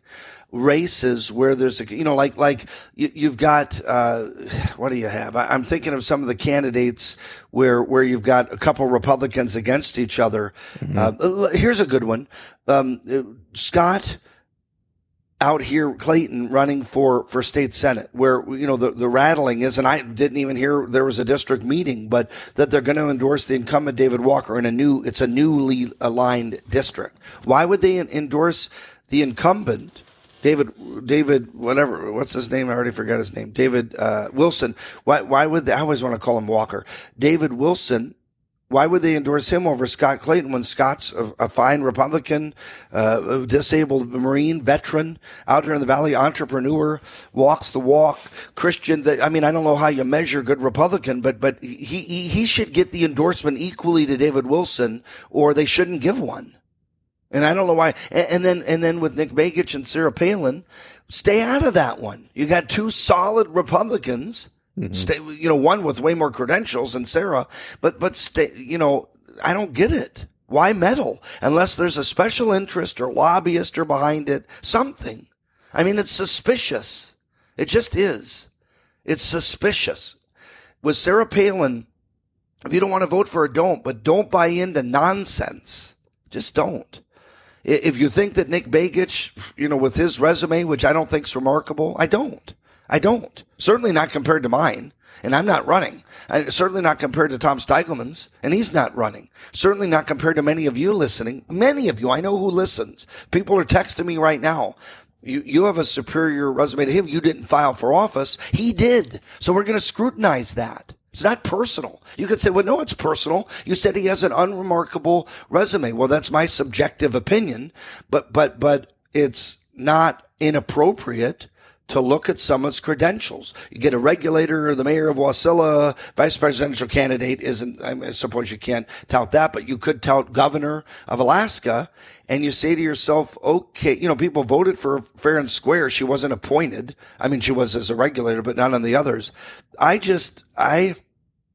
races where there's a you know like like you, you've got uh, what do you have? I, I'm thinking of some of the candidates where where you've got a couple Republicans against each other. Uh, here's a good one. Um, uh, Scott out here, Clayton running for, for state senate where, you know, the, the rattling is, and I didn't even hear there was a district meeting, but that they're going to endorse the incumbent David Walker in a new, it's a newly aligned district. Why would they endorse the incumbent? David, David, whatever, what's his name? I already forgot his name. David, uh, Wilson. Why, why would they, I always want to call him Walker. David Wilson why would they endorse him over Scott Clayton when Scott's a, a fine Republican, uh, disabled Marine veteran out here in the Valley, entrepreneur, walks the walk, Christian? That, I mean, I don't know how you measure good Republican, but but he, he he should get the endorsement equally to David Wilson, or they shouldn't give one. And I don't know why. And, and then and then with Nick Begich and Sarah Palin, stay out of that one. You got two solid Republicans. Mm-hmm. Stay, you know, one with way more credentials than Sarah, but but stay, you know, I don't get it. Why meddle unless there's a special interest or lobbyist or behind it? Something. I mean, it's suspicious. It just is. It's suspicious. With Sarah Palin, if you don't want to vote for her, don't. But don't buy into nonsense. Just don't. If you think that Nick Begich, you know, with his resume, which I don't think is remarkable, I don't. I don't. Certainly not compared to mine. And I'm not running. I, certainly not compared to Tom Steigelman's, and he's not running. Certainly not compared to many of you listening. Many of you, I know who listens. People are texting me right now. You, you have a superior resume to him. You didn't file for office. He did. So we're going to scrutinize that. It's not personal. You could say, well, no, it's personal. You said he has an unremarkable resume. Well, that's my subjective opinion, but, but, but it's not inappropriate to look at someone's credentials. You get a regulator or the mayor of Wasilla, vice presidential candidate isn't, I suppose you can't tout that, but you could tout governor of Alaska and you say to yourself, okay, you know, people voted for fair and square. She wasn't appointed. I mean, she was as a regulator, but not on the others. I just, I,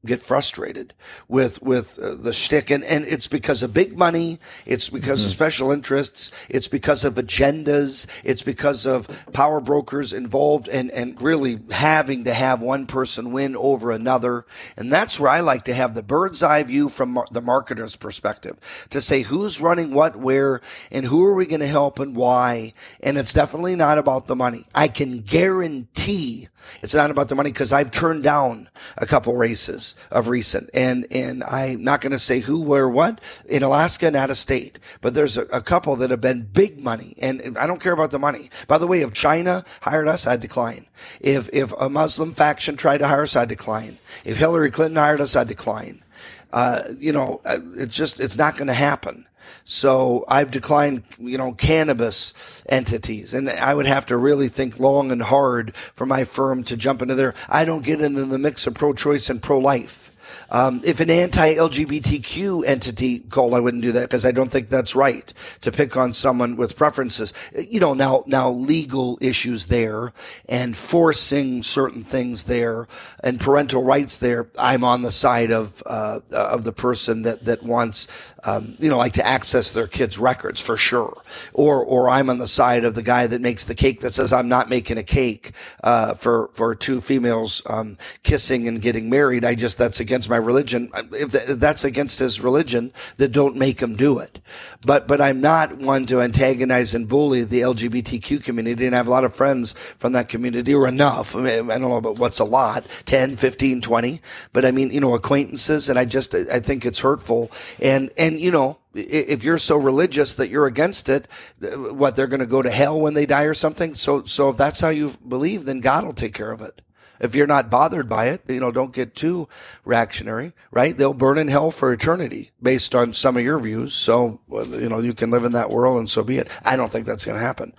get frustrated with with uh, the shtick, and and it's because of big money, it's because mm-hmm. of special interests, it's because of agendas, it's because of power brokers involved, and and really having to have one person win over another, and that's where I like to have the bird's eye view from mar- the marketer's perspective to say who's running what where and who are we going to help and why, and it's definitely not about the money. I can guarantee it's not about the money because I've turned down a couple races of recent and, and I'm not going to say who, where, what in Alaska and out of state, but there's a, a, couple that have been big money and I don't care about the money. By the way, if China hired us, I'd decline. If, if a Muslim faction tried to hire us, I'd decline. If Hillary Clinton hired us, I'd decline. Uh, you know, uh, it's just, it's not going to happen. So I've declined, you know, cannabis entities and I would have to really think long and hard for my firm to jump into there. I don't get into the mix of pro-choice and pro-life. Um, if an anti-LGBTQ entity called, I wouldn't do that because I don't think that's right to pick on someone with preferences. You know, now, now legal issues there and forcing certain things there and parental rights there. I'm on the side of, uh, of the person that, that wants, um, you know, like to access their kids' records for sure. Or, or I'm on the side of the guy that makes the cake that says I'm not making a cake, uh, for, for two females, um, kissing and getting married. I just, that's against my religion. If that's against his religion, then don't make him do it. But, but I'm not one to antagonize and bully the LGBTQ community. And I have a lot of friends from that community or enough. I, mean, I don't know about what's a lot, 10, 15, 20, but I mean, you know, acquaintances. And I just, I think it's hurtful. And, and, you know, if you're so religious that you're against it, what they're going to go to hell when they die or something. So, so if that's how you believe, then God will take care of it. If you're not bothered by it, you know, don't get too reactionary, right? They'll burn in hell for eternity based on some of your views. So, you know, you can live in that world and so be it. I don't think that's going to happen.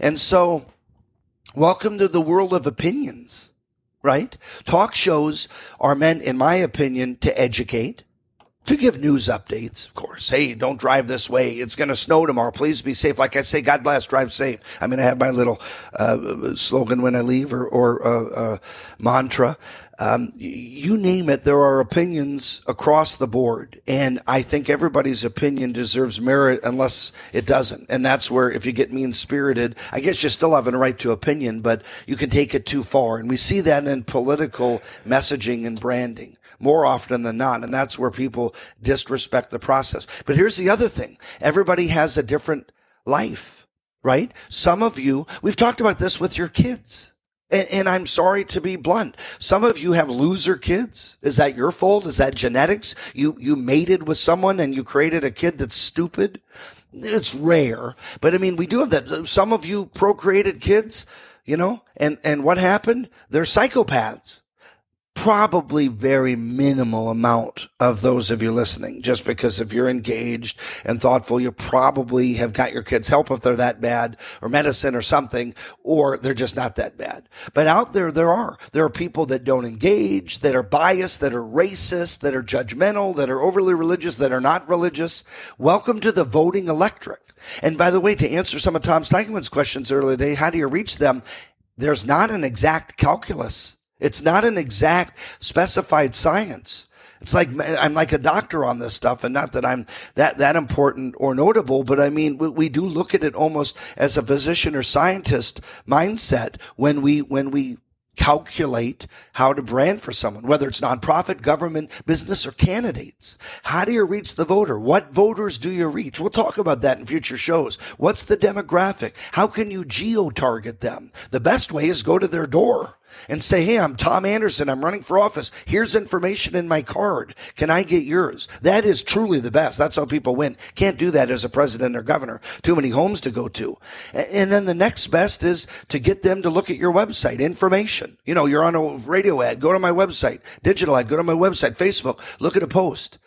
And so welcome to the world of opinions, right? Talk shows are meant, in my opinion, to educate to give news updates, of course. Hey, don't drive this way. It's going to snow tomorrow. Please be safe. Like I say, God bless, drive safe. I mean, I have my little uh, slogan when I leave or, or uh, uh, mantra. Um, you name it, there are opinions across the board. And I think everybody's opinion deserves merit unless it doesn't. And that's where if you get mean spirited, I guess you still have a right to opinion, but you can take it too far. And we see that in political messaging and branding more often than not. And that's where people disrespect the process. But here's the other thing. Everybody has a different life, right? Some of you, we've talked about this with your kids. And, and, I'm sorry to be blunt. Some of you have loser kids. Is that your fault? Is that genetics? You, you mated with someone and you created a kid that's stupid. It's rare, but I mean, we do have that. Some of you procreated kids, you know, and, and what happened? They're psychopaths probably very minimal amount of those of you listening, just because if you're engaged and thoughtful, you probably have got your kids help if they're that bad or medicine or something, or they're just not that bad. But out there, there are. There are people that don't engage, that are biased, that are racist, that are judgmental, that are overly religious, that are not religious. Welcome to the voting electorate. And by the way, to answer some of Tom Steigelman's questions earlier today, how do you reach them? There's not an exact calculus it's not an exact specified science. It's like I'm like a doctor on this stuff, and not that I'm that that important or notable, but I mean we, we do look at it almost as a physician or scientist mindset when we when we calculate how to brand for someone, whether it's nonprofit, government, business, or candidates. How do you reach the voter? What voters do you reach? We'll talk about that in future shows. What's the demographic? How can you geo target them? The best way is go to their door and say, Hey, I'm Tom Anderson. I'm running for office. Here's information in my card. Can I get yours? That is truly the best. That's how people win. Can't do that as a president or governor. Too many homes to go to. And then the next best is to get them to look at your website, information. You know, you're on a radio ad. Go to my website, digital ad. Go to my website, Facebook. Look at a post.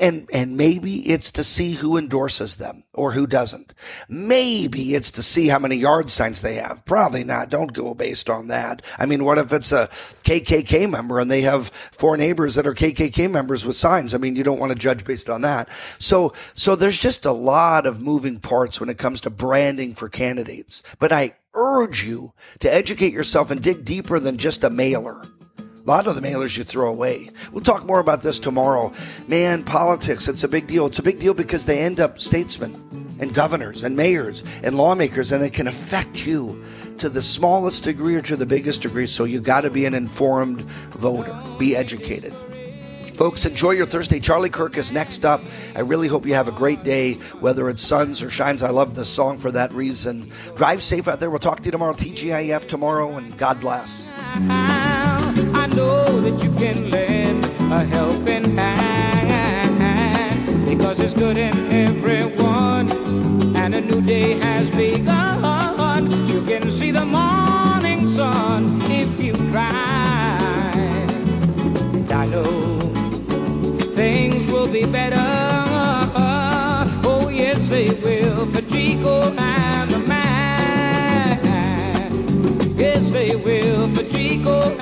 And, and maybe it's to see who endorses them or who doesn't. Maybe it's to see how many yard signs they have. Probably not. Don't go based on that. I mean, what if it's a KKK member and they have four neighbors that are KKK members with signs? I mean, you don't want to judge based on that. So, so there's just a lot of moving parts when it comes to branding for candidates. But I urge you to educate yourself and dig deeper than just a mailer. A lot of the mailers you throw away. We'll talk more about this tomorrow. Man, politics, it's a big deal. It's a big deal because they end up statesmen and governors and mayors and lawmakers, and it can affect you to the smallest degree or to the biggest degree. So you got to be an informed voter, be educated. Folks, enjoy your Thursday. Charlie Kirk is next up. I really hope you have a great day, whether it suns or shines. I love this song for that reason. Drive safe out there. We'll talk to you tomorrow, TGIF tomorrow, and God bless. Know that you can lend a helping hand because it's good in everyone and a new day has begun. You can see the morning sun if you try. And I know things will be better. Oh, yes, they will for Chico and the man. Yes, they will for Chico.